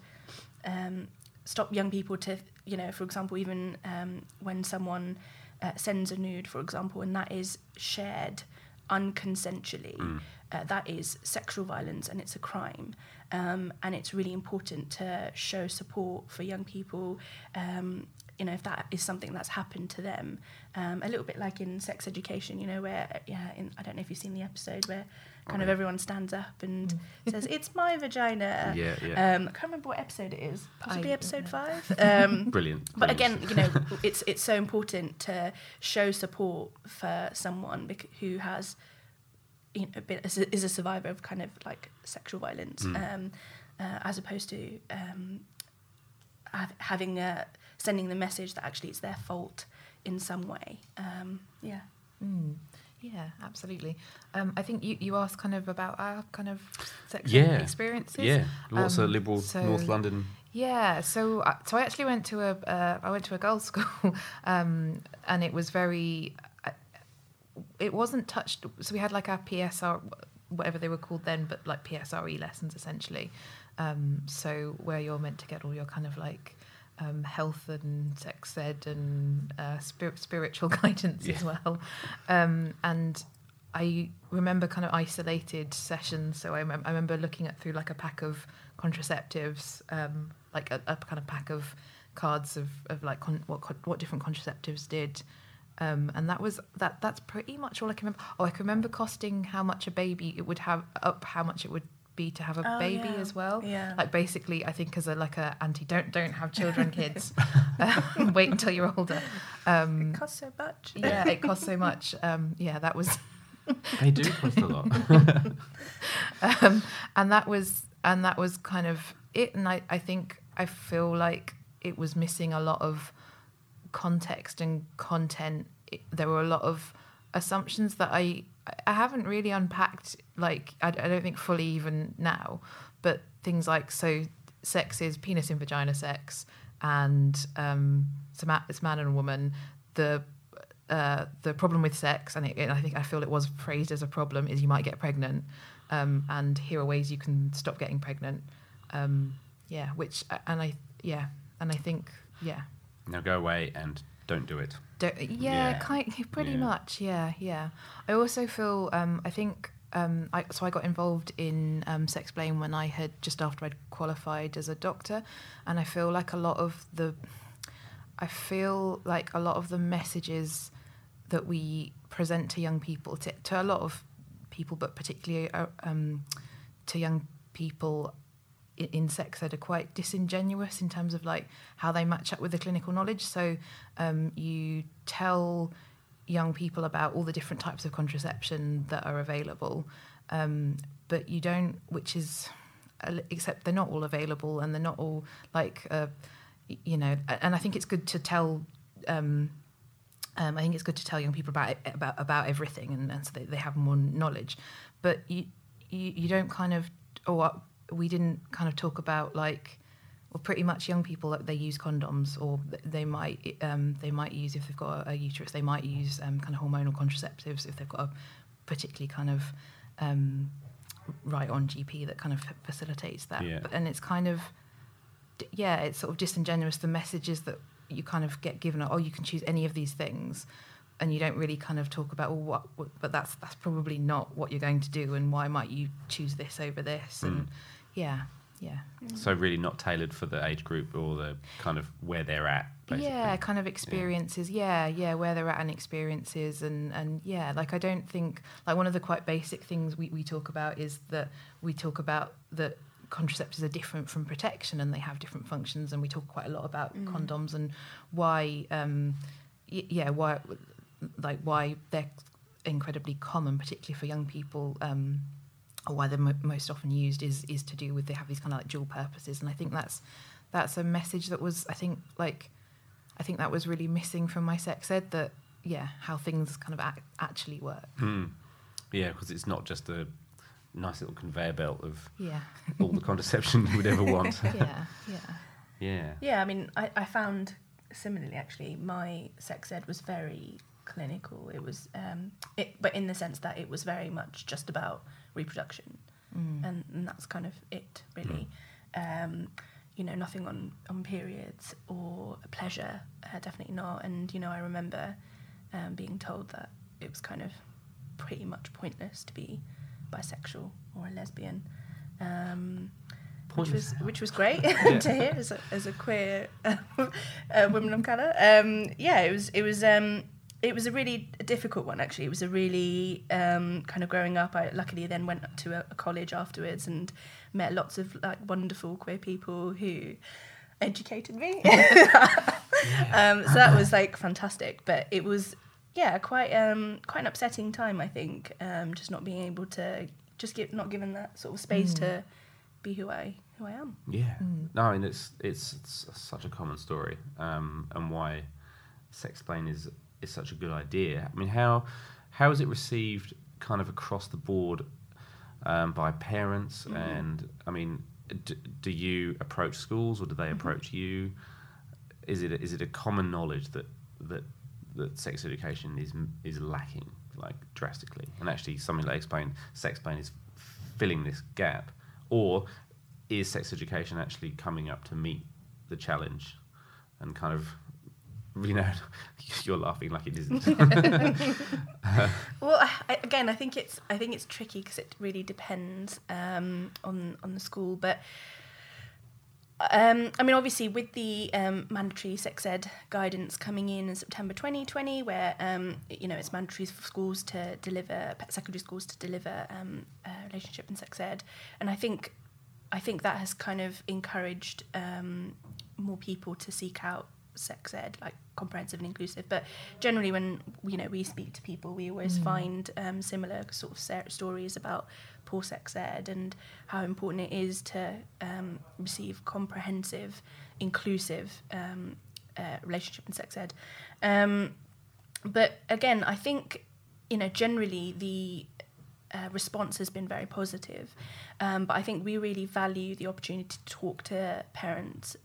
um, stop young people to, you know, for example, even um, when someone uh, sends a nude, for example, and that is shared unconsensually, Mm. uh, that is sexual violence and it's a crime. Um, and it's really important to show support for young people. Um, you know, if that is something that's happened to them, um, a little bit like in sex education, you know, where yeah, in, I don't know if you've seen the episode where kind of everyone stands up and says, "It's my vagina." Yeah, yeah. Um, I can't remember what episode it is. Possibly I- episode five. Um, Brilliant, But brilliant. again, you know, it's it's so important to show support for someone bec- who has, you know, been, is, a, survivor of kind of like sexual violence, Mm. um, uh, as opposed to um, hav- having a sending the message that actually it's their fault in some way. Um, yeah. Mm. Yeah, absolutely. Um, I think you, you asked kind of about our kind of sexual Yeah. experiences. Yeah. Lots of Um, liberal so- North London. Yeah, so uh, so I actually went to a uh, I went to a girls' school, um, and it was very. It wasn't touched. So we had like our PSR, whatever they were called then, but like PSRE lessons essentially. Um, so where you're meant to get all your kind of like um, health and sex ed and uh, spirit, spiritual guidance as well. Um, and I remember kind of isolated sessions. So I, I remember looking at through like a pack of contraceptives, um, like a, a kind of pack of cards of, of like con- what what different contraceptives did. Um, and that was that. That's pretty much all I can remember. Oh, I can remember costing how much a baby it would have up, how much it would be to have a Oh, baby yeah. as well. Yeah. Like basically, I think as a like a anti don't don't have children, kids. um, wait until you're older. Um, It costs so much. yeah, it costs so much. Um, yeah, that was. They do cost a lot. um, and that was and that was kind of it. And I, I think I feel like it was missing a lot of context and content. There were a lot of assumptions that I I haven't really unpacked. Like I, I don't think fully even now, but things like so sex is penis and vagina sex, and um, it's, ma- it's man and woman. The uh, the problem with sex, and, it, and I think I feel it was phrased as a problem, is you might get pregnant, um, and here are ways you can stop getting pregnant. Um, yeah, which and I yeah, and I think yeah, now go away and don't do it. don't, yeah, Yeah. kind pretty Yeah. much yeah yeah. I also feel um, I think um, I, so I got involved in um, Sexplain when I had just after I'd qualified as a doctor, and I feel like a lot of the I feel like a lot of the messages that we present to young people, to, to a lot of people, but particularly uh, um, to young people in, in sex ed, are quite disingenuous in terms of like how they match up with the clinical knowledge. So um, you tell young people about all the different types of contraception that are available, um, but you don't, which is, except they're not all available and they're not all like. Uh, you know, and I think it's good to tell. Um, um, I think it's good to tell young people about about about everything, and, and so they, they have more knowledge. But you, you you don't kind of, or what we didn't kind of talk about like, well, pretty much young people that they use condoms, or they might um, they might use if they've got a, a uterus, they might use um, kind of hormonal contraceptives if they've got a particularly kind of um, right on GP that kind of facilitates that. Yeah. But, and it's kind of yeah, it's sort of disingenuous. The messages that you kind of get given are, oh, you can choose any of these things, and you don't really kind of talk about, well, what, what but that's that's probably not what you're going to do, and why might you choose this over this? Mm. And yeah, yeah, So really not tailored for the age group or the kind of where they're at. Basically. yeah, kind of experiences. Yeah. yeah, where they're at and experiences, and and yeah, like I don't think like one of the quite basic things we we talk about is that we talk about that contraceptives are different from protection and they have different functions and we talk quite a lot about Mm. condoms and why um y- yeah why like why they're incredibly common particularly for young people um or why they're mo- most often used is is to do with they have these kind of like dual purposes and i think that's that's a message that was i think like i think that was really missing from my sex ed that yeah how things kind of ac- actually work Mm. Yeah, because it's not just a nice little conveyor belt of Yeah. all the contraception you would ever want. yeah yeah yeah. Yeah, I mean, I, I found similarly actually, my sex ed was very clinical. It was, um, it, but in the sense that it was very much just about reproduction, Mm. and, and that's kind of it really. Um, you know, nothing on on periods or pleasure, uh, definitely not. And you know, I remember um, being told that it was kind of pretty much pointless to be bisexual or a lesbian. Um, which was which was great Yeah. to hear as a, as a queer uh, woman of color. Um, yeah, it was it was um, it was a really difficult one actually. It was a really um, kind of growing up. I luckily then went to a, a college afterwards and met lots of like wonderful queer people who educated me. um, so that was like fantastic. But it was yeah quite um, quite an upsetting time I think. Um, just not being able to just get not given that sort of space Mm. to be who I who I am. Yeah. No, I mean it's it's, it's such a common story, um, and why Sexplain is is such a good idea. I mean, how how is it received, kind of across the board, um, by parents? Mhm. And I mean, d- do you approach schools, or do they Mhm. approach you? Is it a, it a common knowledge that that that sex education is is lacking like drastically, and actually something like explain sex Sexplain is filling this gap, or is sex education actually coming up to meet the challenge and kind of you know you're laughing like it isn't Uh, Well, I, I- again, I think it's I think it's tricky because it really depends um, on on the school. But Um, I mean, obviously, with the um, mandatory sex ed guidance coming in in September 2020, where um, you know it's mandatory for schools to deliver secondary schools to deliver um, uh, relationship and sex ed, and I think I think that has kind of encouraged um, more people to seek out sex ed, like comprehensive and inclusive. But generally, when you know we speak to people, we always Mm. find um, similar sort of stories about poor sex ed and how important it is to um, receive comprehensive, inclusive um, uh, relationship and sex ed. Um, but again, I think you know generally the uh, response has been very positive. Um, but I think we really value the opportunity to talk to parents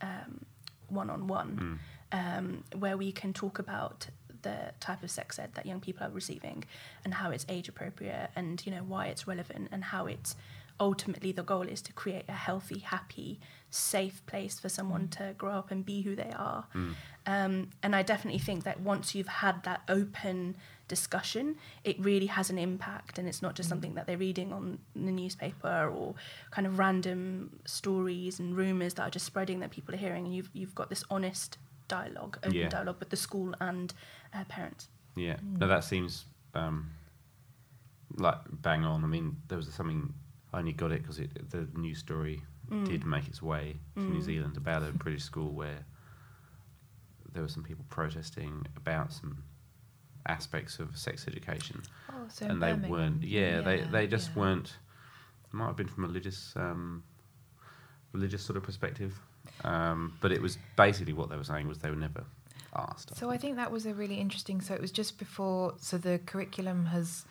one on one, Um, where we can talk about the type of sex ed that young people are receiving and how it's age appropriate and you know why it's relevant and how it's ultimately the goal is to create a healthy, happy, safe place for someone mm. to grow up and be who they are. Mm. Um, and I definitely think that once you've had that open discussion, it really has an impact, and it's not just mm. something that they're reading on the newspaper or kind of random stories and rumors that are just spreading that people are hearing. And you've you've got this honest dialogue, open Yeah. dialogue with the school and uh, parents. Yeah, no, that seems um, like bang on. I mean, there was something I only got it because it, the news story Mm. did make its way to New Mm. Zealand about a British school where there were some people protesting about some aspects of sex education, Oh, so and they Birmingham. weren't. Yeah, they Yeah, they just yeah. weren't. It might have been from a religious um, religious sort of perspective, um, but it was basically what they were saying was they were never asked. So I think that was a really interesting. So it was just before. So the curriculum has,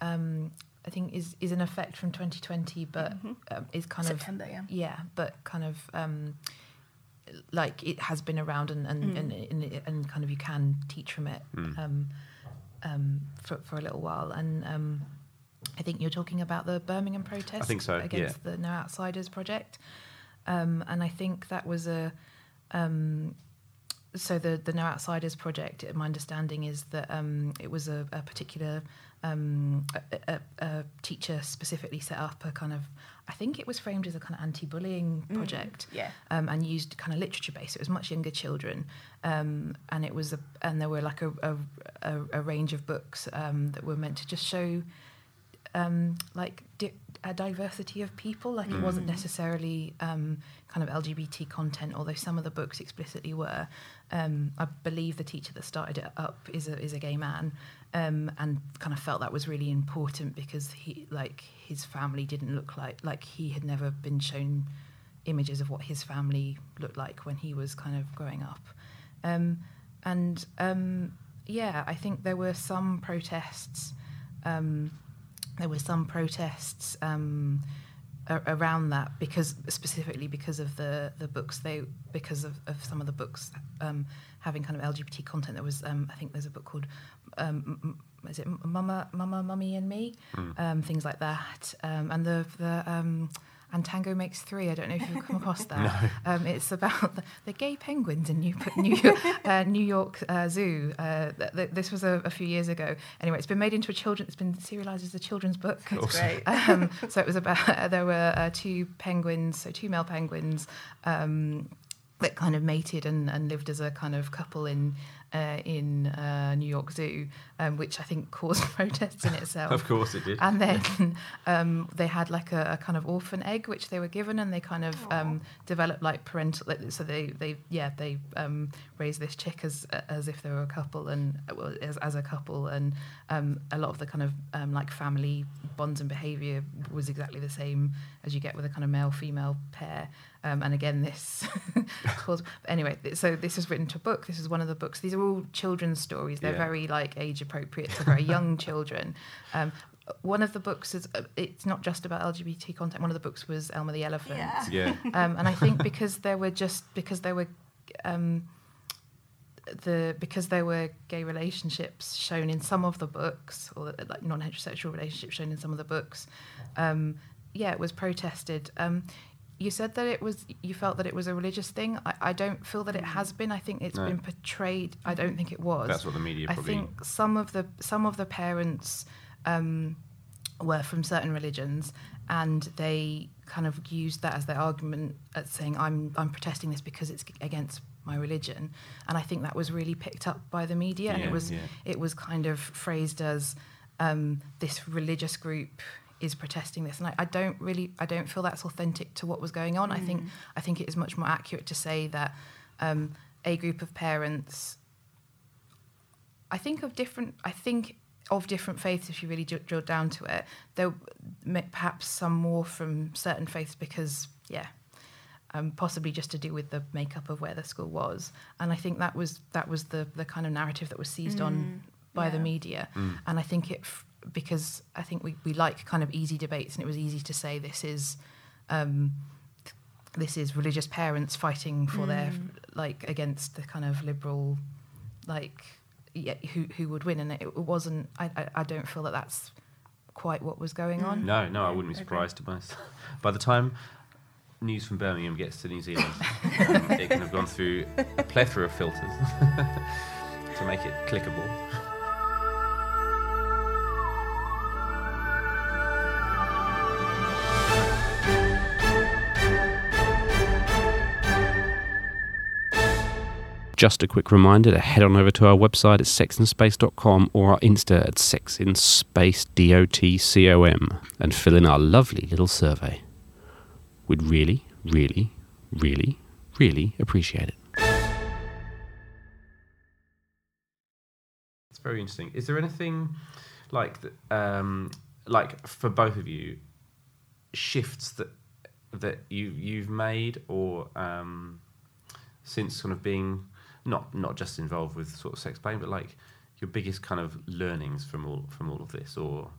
um, I think, is is in effect from 2020, but Mhm. um, is kind September, of yeah. yeah, but kind of um, like it has been around and and, Mm. and, and and kind of you can teach from it Mm. um, um, for for a little while. And um, I think you're talking about the Birmingham protest. think so, yeah. Against the No Outsiders project, um, and I think that was a. Um, so the the No Outsiders project, my understanding is that um, it was a, a particular um, a, a, a teacher specifically set up a kind of, I think it was framed as a kind of anti-bullying Mm, project, yeah. um, and used kind of literature based. It was much younger children, um, and it was a, and there were like a a, a, a range of books um, that were meant to just show um, like di- a diversity of people. Like it wasn't Mm. necessarily um, kind of LGBT content, although some of the books explicitly were. Um, I believe the teacher that started it up is a is a gay man, um, and kind of felt that was really important because he like his family didn't look like like he had never been shown images of what his family looked like when he was kind of growing up. Um, and um, yeah, I think there were some protests. Um, there were some protests um, a- around that because specifically because of the the books they because of, of some of the books um, having kind of LGBT content. There was um, I think there's a book called um, M- is it Mama Mama Mummy and Me Mm. um, things like that um, and the the um, and Tango Makes Three. I don't know if you've come across that. Um, it's about the, the gay penguins in New New, uh, New York uh, Zoo. Uh, th- th- this was a, a few years ago. Anyway, it's been made into a children. It's been serialized as a children's book. That's great. Um, so it was about there were uh, two penguins, so two male penguins. Um, that kind of mated and, and lived as a kind of couple in uh, in uh, New York Zoo, um, which I think caused protests in itself. Of course it did. And then um, they had like a, a kind of orphan egg, which they were given, and they kind of um, developed like parental. like, So they, they yeah they um, raised this chick as as if they were a couple and well, as, as a couple, and um, a lot of the kind of um, like family bonds and behaviour was exactly the same as you get with a kind of male female pair. Um, and again, this caused. Anyway, th- so this was written to a book. This is one of the books. These are all children's stories. They're Yeah. very like age appropriate to very young children. Um, one of the books is uh, it's not just about LGBT content. One of the books was Elmer the Elephant. Yeah. Yeah. Um, and I think because there were just because there were um, the because there were gay relationships shown in some of the books or uh, like non-heterosexual relationships shown in some of the books um, yeah it was protested um, you said that it was you felt that it was a religious thing. I, I don't feel that it has been. I think it's No. been portrayed I don't think it was. That's what the media I probably- think some of the some of the parents um, were from certain religions and they kind of used that as their argument at saying I'm I'm protesting this because it's against my religion, and I think that was really picked up by the media, and it was yeah. it was kind of phrased as um, this religious group is protesting this, and I, I don't really I don't feel that's authentic to what was going on. I think Mm. I think it is much more accurate to say that um, a group of parents I think of different. I think of different faiths. If you really dr- drill down to it, there may, perhaps some more from certain faiths because yeah, um, possibly just to do with the makeup of where the school was. And I think that was that was the the kind of narrative that was seized Mm, on by the media. Mm. And I think it f- because I think we we like kind of easy debates, and it was easy to say this is. Um, this is religious parents fighting for their Mm. like against the kind of liberal like yeah, who who would win and it, it wasn't I, I i don't feel that that's quite what was going on No, no, I wouldn't be Okay. surprised to. By the time news from Birmingham gets to New Zealand, um, it can have gone through a plethora of filters to make it clickable. Just a quick reminder to head on over to our website at sexinspace.com or our Insta at sexinspace.dotcom and fill in our lovely little survey. We'd really, really, really, really appreciate it. It's very interesting. Is there anything like um, like for both of you shifts that that you you've made or um, since kind of being not not just involved with sort of sex play, but like your biggest kind of learnings from all from all of this or?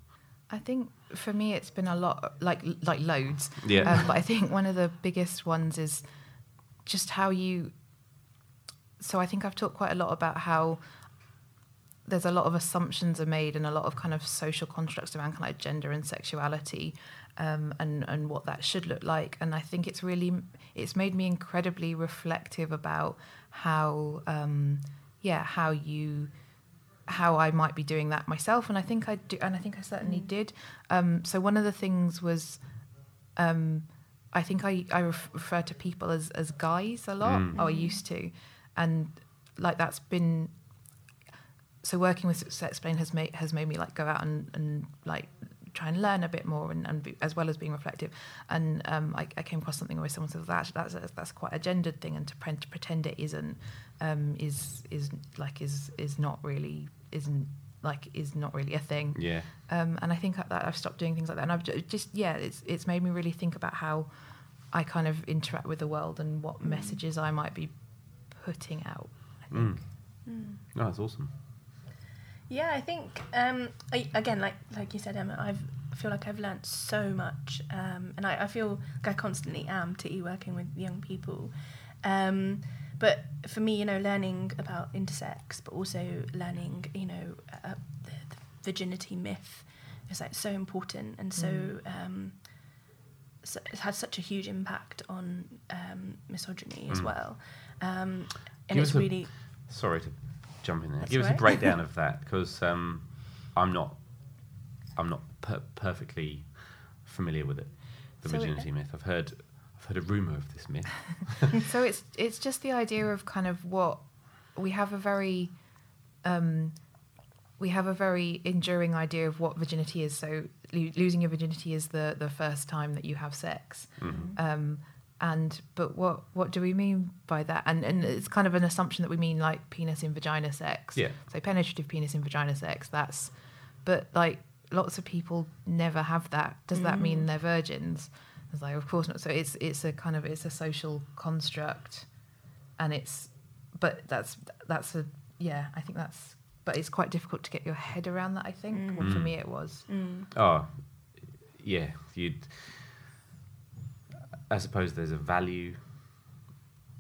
I think for me it's been a lot like like loads. Yeah. um, but i think one of the biggest ones is just how you so i think i've talked quite a lot about how there's a lot of assumptions are made and a lot of kind of social constructs around kind of gender and sexuality um, and and what that should look like and I think it's really it's made me incredibly reflective about how um, yeah how you how I might be doing that myself and I think I do and I think I certainly did um, so one of the things was um, I think I, I refer to people as, as guys a lot, Mm. or I used to. And like that's been so working with Sexplain has made has made me like go out and, and like try and learn a bit more and, and be, as well as being reflective. And um, I, I came across something where someone said that that's that's quite a gendered thing, and to, pre- to pretend it isn't um, is is like is is not really isn't like is not really a thing. Yeah. Um, and I think that I've stopped doing things like that, and I've just yeah, it's it's made me really think about how I kind of interact with the world and what Mm. messages I might be putting out. I Mm. think. Mm. No, that's awesome. Yeah, I think um, I, again, like like you said, Emma, I've I feel like I've learnt so much, um, and I, I feel like I constantly am to working with young people. Um, but for me, you know, learning about intersex, but also learning, you know, uh, the, the virginity myth is like so important, and so. Mm. Um, so it had such a huge impact on um, misogyny as Mm. well, um, and Give it's really Sorry to jump in there. That's Give us a breakdown of that because um, I'm not I'm not per- perfectly familiar with it. The So it- virginity myth. I've heard I've heard a rumor of this myth. so it's it's just the idea of kind of what we have a very um, we have a very enduring idea of what virginity is. So lo- losing your virginity is the the first time that you have sex. Mhm. Um, and but what what do we mean by that? And and it's kind of an assumption that we mean like penis in vagina sex. Yeah. So penetrative penis in vagina sex. That's but like lots of people never have that. Does that mean Mm. they're virgins? It's like of course not. So it's it's a kind of it's a social construct, and it's but that's that's a yeah. I think that's but it's quite difficult to get your head around that. I think well, for Mm. me it was. Oh, yeah. You'd. I suppose there's a value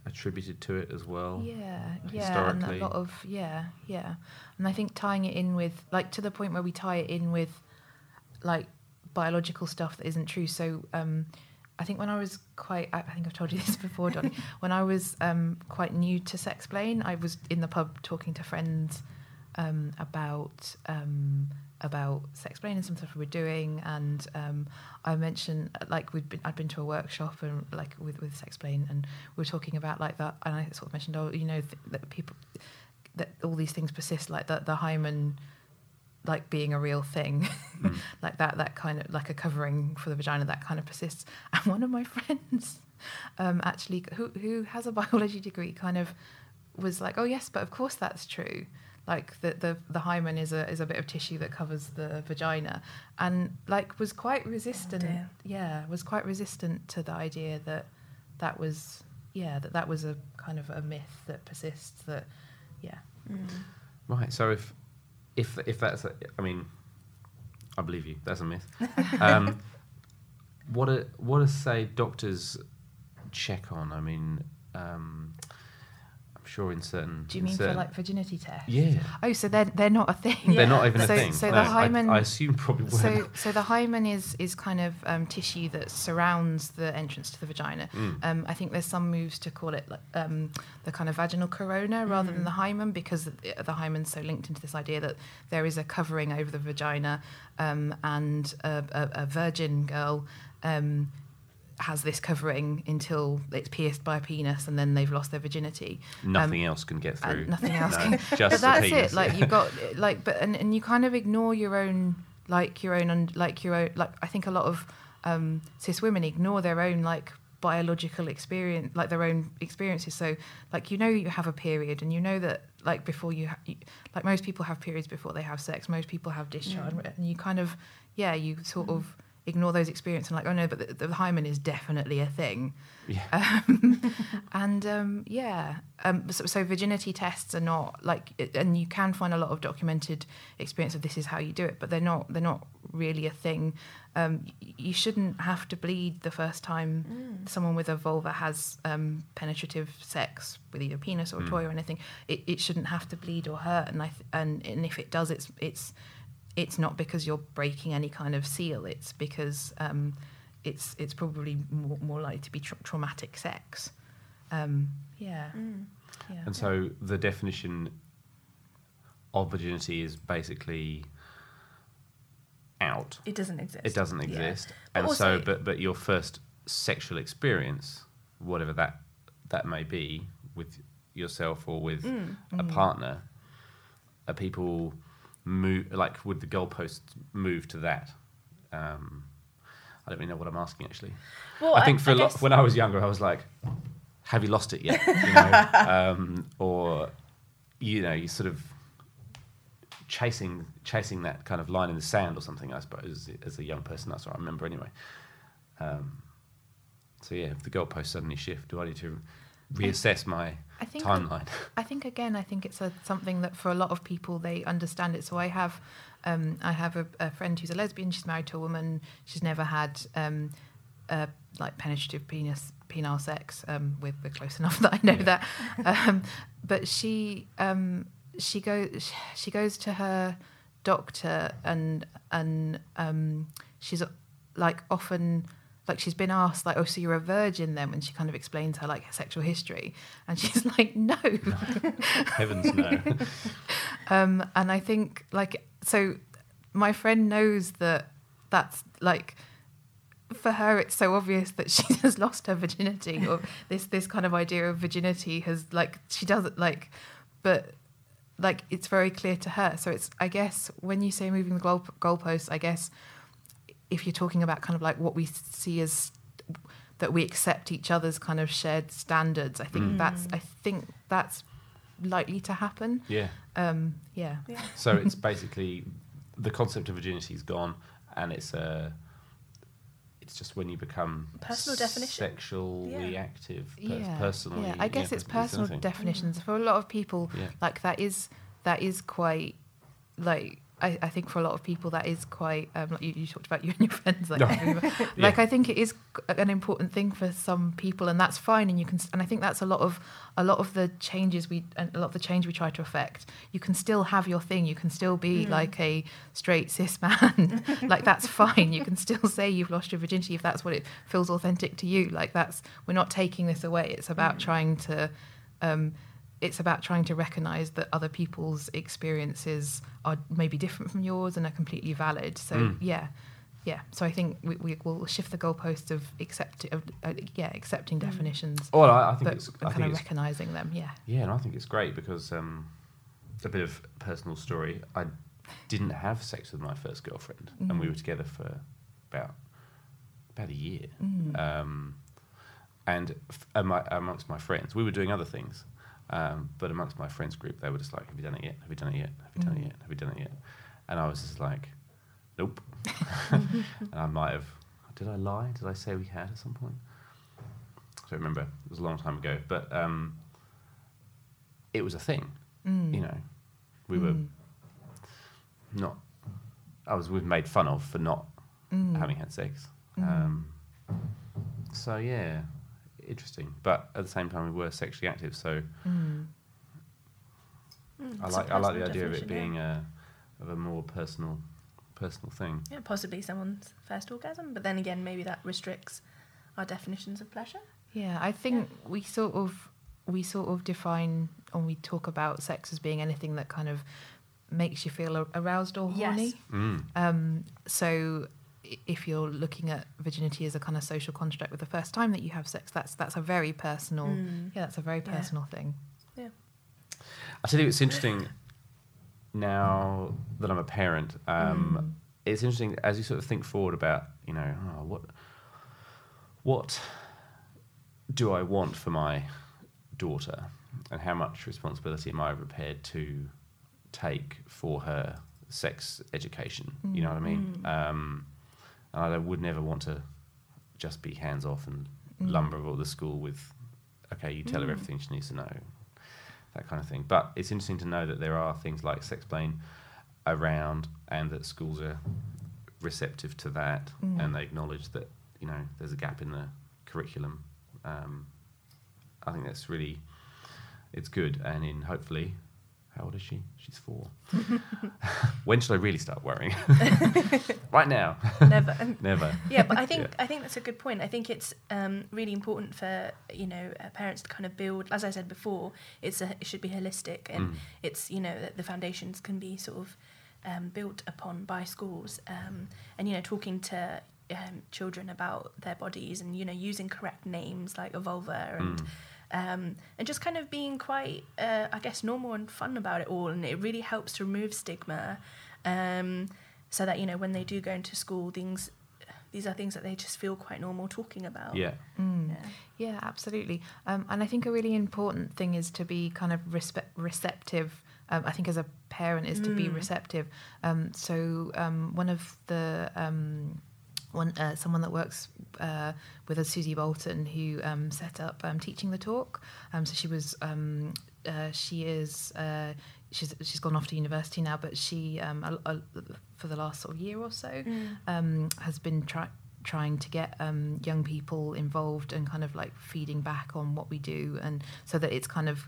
attributed to it as well. Yeah, yeah, and a lot of yeah, yeah, and I think tying it in with like to the point where we tie it in with like biological stuff that isn't true. So um, I think when I was quite, I I think I've told you this before, Donny. when I was um, quite new to Sexplain, I was in the pub talking to friends um, about um, about sex and some stuff we were doing, and um, I mentioned like we'd been I'd been to a workshop and like with with Sexplain, and we were talking about like that, and I sort of mentioned oh you know th- that people that all these things persist like the the hymen like being a real thing. Mm. like that that kind of like a covering for the vagina that kind of persists. And one of my friends um actually who who has a biology degree kind of was like oh yes but of course that's true like the the, the hymen is a is a bit of tissue that covers the vagina and like was quite resistant dear. yeah was quite resistant to the idea that that was yeah that that was a kind of a myth that persists that yeah Right. So if if if that's a, I mean, I believe you. That's a myth. Um, what a what do say doctors check on? I mean, um, I'm sure in certain. do you in mean for like virginity tests Yeah. oh so they're they're not a thing They're not even a thing. so No, the hymen I, assume probably so weren't. so the hymen is is kind of um, tissue that surrounds the entrance to the vagina. Mm. Um, I think there's some moves to call it like, um, the kind of vaginal corona rather than Mm. the hymen because the, the hymen's so linked into this idea that there is a covering over the vagina um, and a, a, a virgin girl. Um, has this covering until it's pierced by a penis and then they've lost their virginity. Um, Nothing else can get and through. nothing else No, can. just but the that's penis. it. Like you've got like, but and, and you kind of ignore your own like your own un- like your own like I think a lot of um, cis women ignore their own like biological experience like their own experiences so like you know you have a period and you know that like before you, ha- you like most people have periods before they have sex most people have discharge Mm. and you kind of yeah you sort of ignore those experiences and like oh no but the, the hymen is definitely a thing Yeah. um, and um, yeah, um, so, so virginity tests are not like, it- and you can find a lot of documented experience of this is how you do it, but they're not. They're not really a thing. Um, you shouldn't have to bleed the first time Mm. someone with a vulva has um, penetrative sex with either penis or a Mm. toy or anything. It, it shouldn't have to bleed or hurt, and I th- and and if it does, it's it's it's not because you're breaking any kind of seal. It's because um, it's it's probably more, more likely to be tra- traumatic sex. Um, yeah. yeah. And so the definition of virginity is basically out. It doesn't exist. It doesn't Yeah. exist. But And also- so, but but your first sexual experience, whatever that that may be, with yourself or with Mm. a Mm. partner, are people move like would the goalposts move to that? Um, I don't really know what I'm asking actually. Well, I think I- for I a lot, when I was younger, I was like, "Have you lost it yet?" You know, um, or you know, you sort of chasing chasing that kind of line in the sand or something. I suppose as a young person, that's what I remember anyway. Um, so yeah, if the goalposts suddenly shift, do I need to reassess my I think timeline? I think again, I think it's a, something that for a lot of people they understand it. So I have, um, I have a, a friend who's a lesbian. She's married to a woman. She's never had um, uh, like penetrative penis penile sex. Um, we're, we're close enough that I know that. Um, but she um, she goes she goes to her doctor and and um, she's like often like she's been asked like oh so you're a virgin then? When she kind of explains her like sexual history. And she's like no. Heavens no. um and i think like so my friend knows that that's like for her it's so obvious that she has lost her virginity or this this kind of idea of virginity has like she doesn't like but like it's very clear to her. So it's i guess when you say moving the goal goalposts i guess if you're talking about kind of like what we see as that we accept each other's kind of shared standards i think Mm. that's i think that's likely to happen Yeah. um yeah So it's basically the concept of virginity is gone, and it's a. It's just when you become Personal definition. sexually Yeah. active, per- yeah, personally. yeah. I guess it's personal something. definitions for a lot of people. Yeah. Like that is that is quite like I, I think for a lot of people that is quite um, like you, you talked about you and your friends like No. everyone- Yeah. like I think it is an important thing for some people and that's fine and you can and I think that's a lot of a lot of the changes we and a lot of the change we try to affect you can still have your thing you can still be Mm. like a straight cis man like that's fine you can still say you've lost your virginity if that's what it feels authentic to you like that's we're not taking this away it's about Mm. trying to um it's about trying to recognize that other people's experiences are maybe different from yours and are completely valid. So Mm. yeah, yeah. So I think we, we will shift the goalposts of accept of uh, yeah accepting definitions. Well, I- I think but it's- I kind think of it's- recognizing them. Yeah. Yeah, and I think it's great because um, a bit of personal story. I didn't have sex with my first girlfriend, and we Mm. were together for about about a year. Mm. Um, and f- amo- amongst my friends, we were doing other things. Um, but amongst my friends group, they were just like, "Have you done it yet? Have you done it yet? Have you done it Mm. yet? Have you done it yet?" And I was just like, "Nope." and I might have. Did I lie? Did I say we had at some point? I don't remember. It was a long time ago, but um, it was a thing. Mm. You know, we were Mm. not. I was. We were made fun of for not Mm. having had sex. Mm. Um, so yeah, interesting. But at the same time, we were sexually active. So Mm. I it's like. I like the idea of it being yeah. a of a more personal personal thing. Yeah, possibly someone's first orgasm, but then again, maybe that restricts our definitions of pleasure. Yeah, I think we sort of we sort of define and we talk about sex as being anything that kind of makes you feel aroused or Yes. horny. Mm. Um, so i- if you're looking at virginity as a kind of social construct with the first time that you have sex, that's that's a very personal. Mm. Yeah, that's a very Yeah. personal thing. Yeah. I tell you, it's interesting. Now that I'm a parent, um, Mm. it's interesting as you sort of think forward about, you know, oh, what what do I want for my daughter, and how much responsibility am I prepared to take for her sex education? You know what I mean? Mm. Um, and I would never want to just be hands off and Mm. lumber all the school with, okay, you tell her Mm. everything she needs to know, that kind of thing. But it's interesting to know that there are things like Sexplain around, and that schools are receptive to that, Mm. and they acknowledge that you know there's a gap in the curriculum. Um, I think that's really it's good, and in hopefully. How old is she? She's four. when should I really start worrying? right now. Never. Never. Yeah, but I think Yeah. I think that's a good point. I think it's um, really important for you know uh, parents to kind of build, as I said before, it's a, it should be holistic, and Mm. it's you know that the foundations can be sort of um, built upon by schools, um, and you know talking to um, children about their bodies and you know using correct names like a vulva and. Mm. Um, and just kind of being quite, uh, I guess, normal and fun about it all, and it really helps to remove stigma, um, so that you know when they do go into school, things, these are things that they just feel quite normal talking about. Yeah. Mm. Yeah. Yeah, absolutely. Um, and I think a really important thing is to be kind of respe- receptive. Um, I think as a parent is to be Mm. receptive. Um, so um, one of the um, one uh, someone that works uh, with us, Susie Bolton, who um, set up um, teaching the talk. Um, so she was um, uh, she is. Uh, She's, she's gone off to university now, but she, um, a, a, for the last sort of year or so, Mm. um, has been try, trying to get um, young people involved and kind of like feeding back on what we do, and so that it's kind of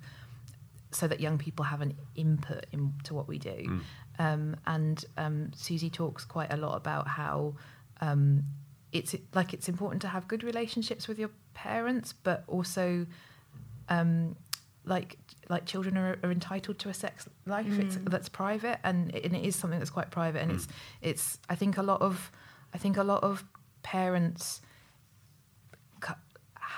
so that young people have an input into what we do. Mm. Um, and um, Susie talks quite a lot about how um, it's like it's important to have good relationships with your parents, but also um, like like children are, are entitled to a sex life it's, Mm. that's private, and it, and it is something that's quite private. And Mm. it's it's I think a lot of I think a lot of parents cu-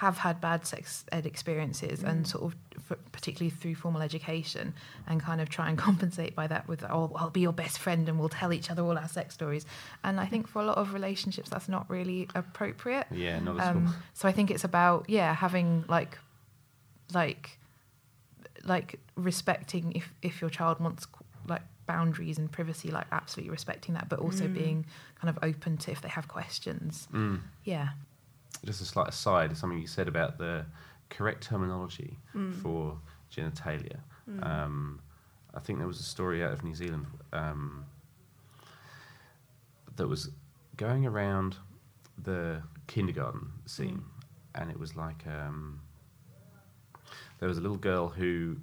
have had bad sex ed experiences and Mm. sort of f- particularly through formal education and kind of try and compensate by that with oh I'll be your best friend and we'll tell each other all our sex stories and I think for a lot of relationships that's not really appropriate Yeah, not at all. um, so I think it's about yeah having like like like respecting if if your child wants like boundaries and privacy like absolutely respecting that but also Mm. being kind of open to if they have questions Mm. yeah Just a slight aside, something you said about the correct terminology Mm. for genitalia. Mm. Um, I think there was a story out of New Zealand um, that was going around the kindergarten scene, and it was like um, there was a little girl who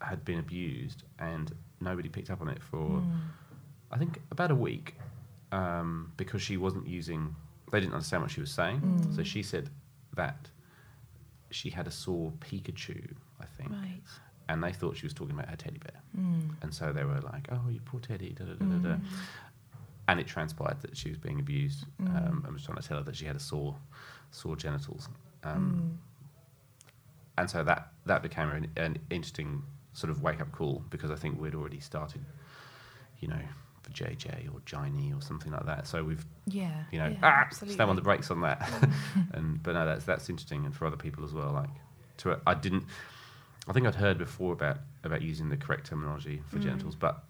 had been abused, and nobody picked up on it for Mm. I think about a week um, because she wasn't using. They didn't understand what she was saying, Mm. so she said that she had a sore Pikachu, I think, right and they thought she was talking about her teddy bear, Mm. and so they were like, "Oh, you poor teddy," da, da, da. Mm. and it transpired that she was being abused. Mm. Um, and was trying to tell her that she had a sore, sore genitals. Um, and so that that became an, an interesting sort of wake up call because I think we'd already started, you know, for JJ or Jiny or something like that. So we've, Yeah, you know, yeah, ah, slam on the brakes on that. and but no, that's that's interesting, and for other people as well. Like, to I didn't, I think I'd heard before about about using the correct terminology for Mm. genitals, but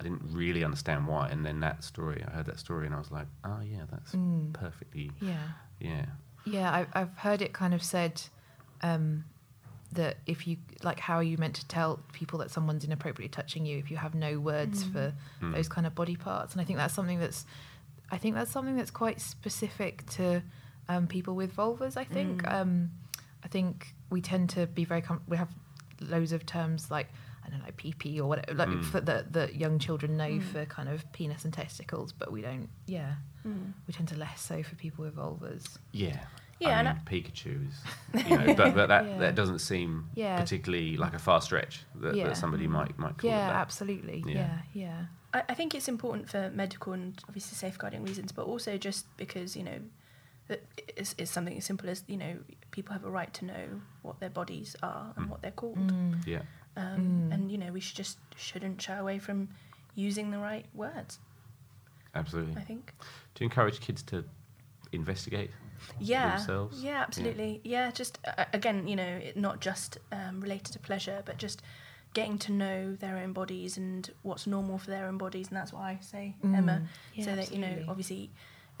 I didn't really understand why. And then that story, I heard that story, and I was like, oh yeah, that's Mm. perfectly, Yeah. yeah. Yeah, I, I've heard it kind of said um, that if you like how are you meant to tell people that someone's inappropriately touching you if you have no words Mm. for. Mm. those kind of body parts, and I think that's something that's I think that's something that's quite specific to um, people with vulvas. I think Mm. um, I think we tend to be very com- we have loads of terms like I don't know like PP or whatever like Mm. for that that young children know Mm. for kind of penis and testicles, but we don't. Yeah, Mm. we tend to less so for people with vulvas. Yeah. Yeah, I and mean, Pikachu is, you know, but, but that, Yeah. that doesn't seem Yeah. particularly like a far stretch that, Yeah. that somebody might might call Yeah, it that. absolutely. Yeah, yeah. I, I think it's important for medical and obviously safeguarding reasons, but also just because you know that it's, it's something as simple as you know people have a right to know what their bodies are and Mm. what they're called. Mm. Yeah. Um, Mm. And you know we should just shouldn't shy away from using the right words. Absolutely. I think. Do you encourage kids to investigate Yeah. themselves? Yeah, absolutely. Yeah, just uh, again, you know, not just um, related to pleasure, but just getting to know their own bodies and what's normal for their own bodies, and that's what I say, Mm. Emma. Yeah, so that you know, obviously,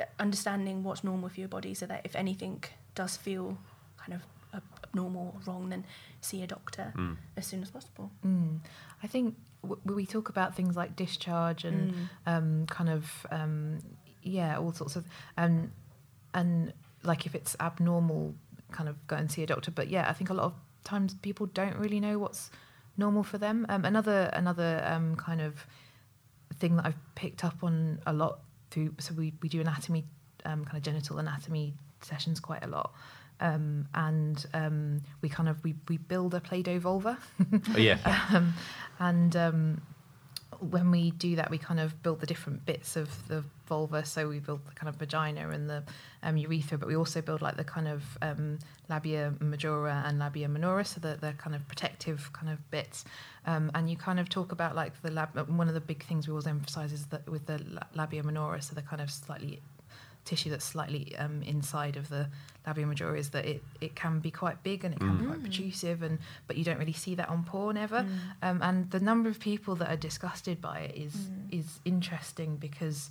uh, understanding what's normal for your body, so that if anything does feel kind of abnormal or wrong, then see a doctor Mm. as soon as possible. Mm. I think w- we talk about things like discharge and Mm. um, kind of um, yeah, all sorts of um, and like if it's abnormal, kind of go and see a doctor. But yeah, I think a lot of times people don't really know what's normal for them. Um, another another um, kind of thing that I've picked up on a lot through. So we we do anatomy, um, kind of genital anatomy sessions quite a lot. Um, and um, we kind of we, we build a play-doh vulva. Oh, yeah. um, and um, when we do that, we kind of build the different bits of the vulva. So we build the kind of vagina and the um, urethra, but we also build like the kind of um, labia majora and labia minora, so that they're kind of protective kind of bits. Um, and you kind of talk about like the lab. One of the big things we always emphasize is that with the labia minora, so the kind of slightly tissue that's slightly um, inside of the labia majora is that it, it can be quite big and it can be Mm. quite protrusive and but you don't really see that on porn ever Mm. um, and the number of people that are disgusted by it is Mm. is interesting because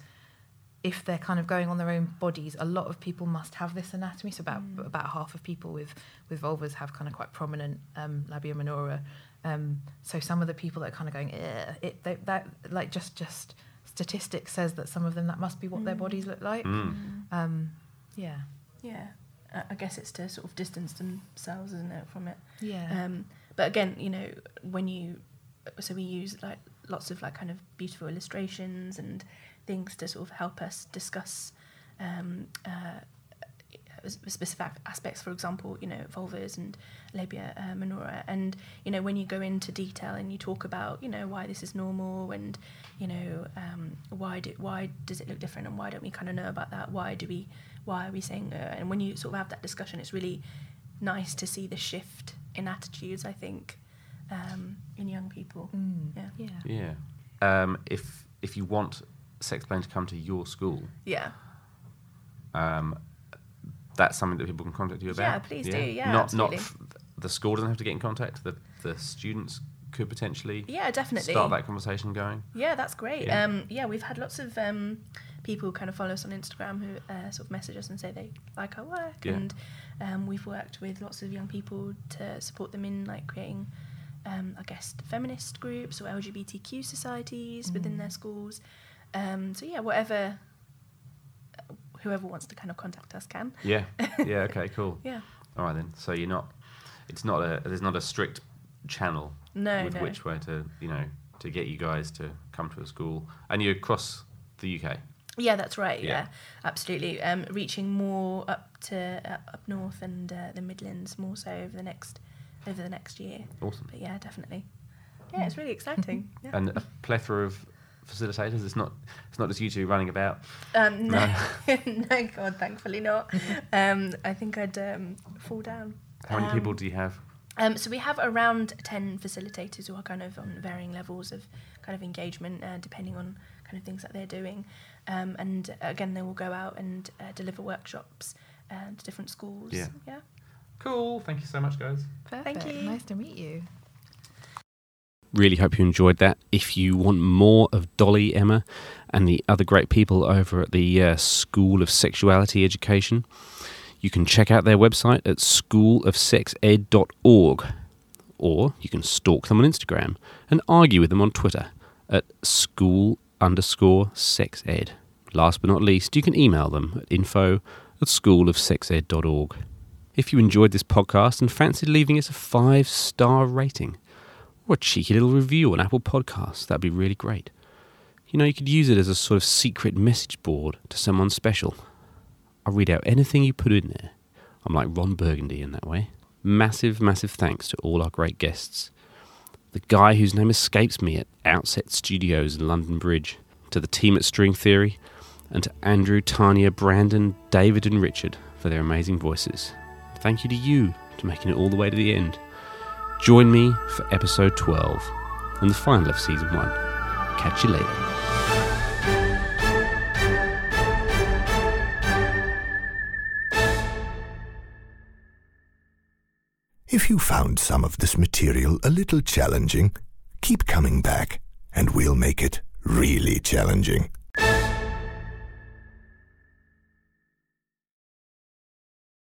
if they're kind of going on their own bodies a lot of people must have this anatomy so about Mm. about half of people with with vulvas have kind of quite prominent um, labia minora um, so some of the people that are kind of going it they, that like just just statistics says that some of them that must be what their Mm. bodies look like Mm. um, yeah Yeah, I- I guess it's to sort of distance themselves, isn't it, from it? Yeah. Um, but again, you know, when you, so we use like lots of like kind of beautiful illustrations and things to sort of help us discuss um, uh, s- specific aspects. For example, you know, vulvas and labia uh, minora, and you know, when you go into detail and you talk about, you know, why this is normal and you know, um, why do why does it look different and why don't we kind of know about that? Why do we why are we saying uh, and when you sort of have that discussion it's really nice to see the shift in attitudes i think um, in young people Mm. yeah yeah Yeah. Um, if if you want Sexplain to come to your school, yeah um, that's something that people can contact you about. Yeah, please do. Yeah, not absolutely. not f- the school doesn't have to get in contact. The the students could potentially Yeah, definitely. start that conversation going. yeah that's great Yeah. um, yeah we've had lots of um, people who kind of follow us on instagram who uh, sort of message us and say they like our work Yeah. and um, we've worked with lots of young people to support them in like creating um, i guess feminist groups or lgbtq societies within Mm. their schools um, so yeah whatever whoever wants to kind of contact us can Yeah. Yeah. Okay. Cool. Yeah. All right then. So you're not. It's not a. There's not a strict channel No, with no. which way to you know to get you guys to come to a school, and you're across the UK. Yeah, that's right. Yeah. Yeah, absolutely. Um, reaching more up to uh, up north and uh, the Midlands more so over the next over the next year. Awesome. But yeah, definitely. Yeah, it's really exciting. Yeah. And a plethora of facilitators. It's not. It's not just you two running about. Um, no, no, God, thankfully not. Um, I think I'd um, fall down. How many Um, people do you have? Um, so we have around 10 facilitators who are kind of on varying levels of kind of engagement, uh, depending on kind of things that they're doing. Um, and again, they will go out and uh, deliver workshops uh, to different schools. Yeah. Yeah. Cool. Thank you so much, guys. Perfect. you. Nice to meet you. Really hope you enjoyed that. If you want more of Dolly, Emma, and the other great people over at the uh, School of Sexuality Education, you can check out their website at schoolofsexed.org, or you can stalk them on Instagram and argue with them on Twitter at school underscore sexed. Last but not least, you can email them at info at schoolofsexed.org. If you enjoyed this podcast and fancied leaving us a five star rating, or a cheeky little review on Apple Podcasts. That'd be really great. You know, you could use it as a sort of secret message board to someone special. I'll read out anything you put in there. I'm like Ron Burgundy in that way. Massive, massive thanks to all our great guests. The guy whose name escapes me at Outset Studios in London Bridge, to the team at String Theory, and to Andrew, Tanya, Brandon, David, and Richard for their amazing voices. Thank you to you for making it all the way to the end. Join me for episode 12 and the final of season 1. Catch you later. If you found some of this material a little challenging, keep coming back and we'll make it really challenging.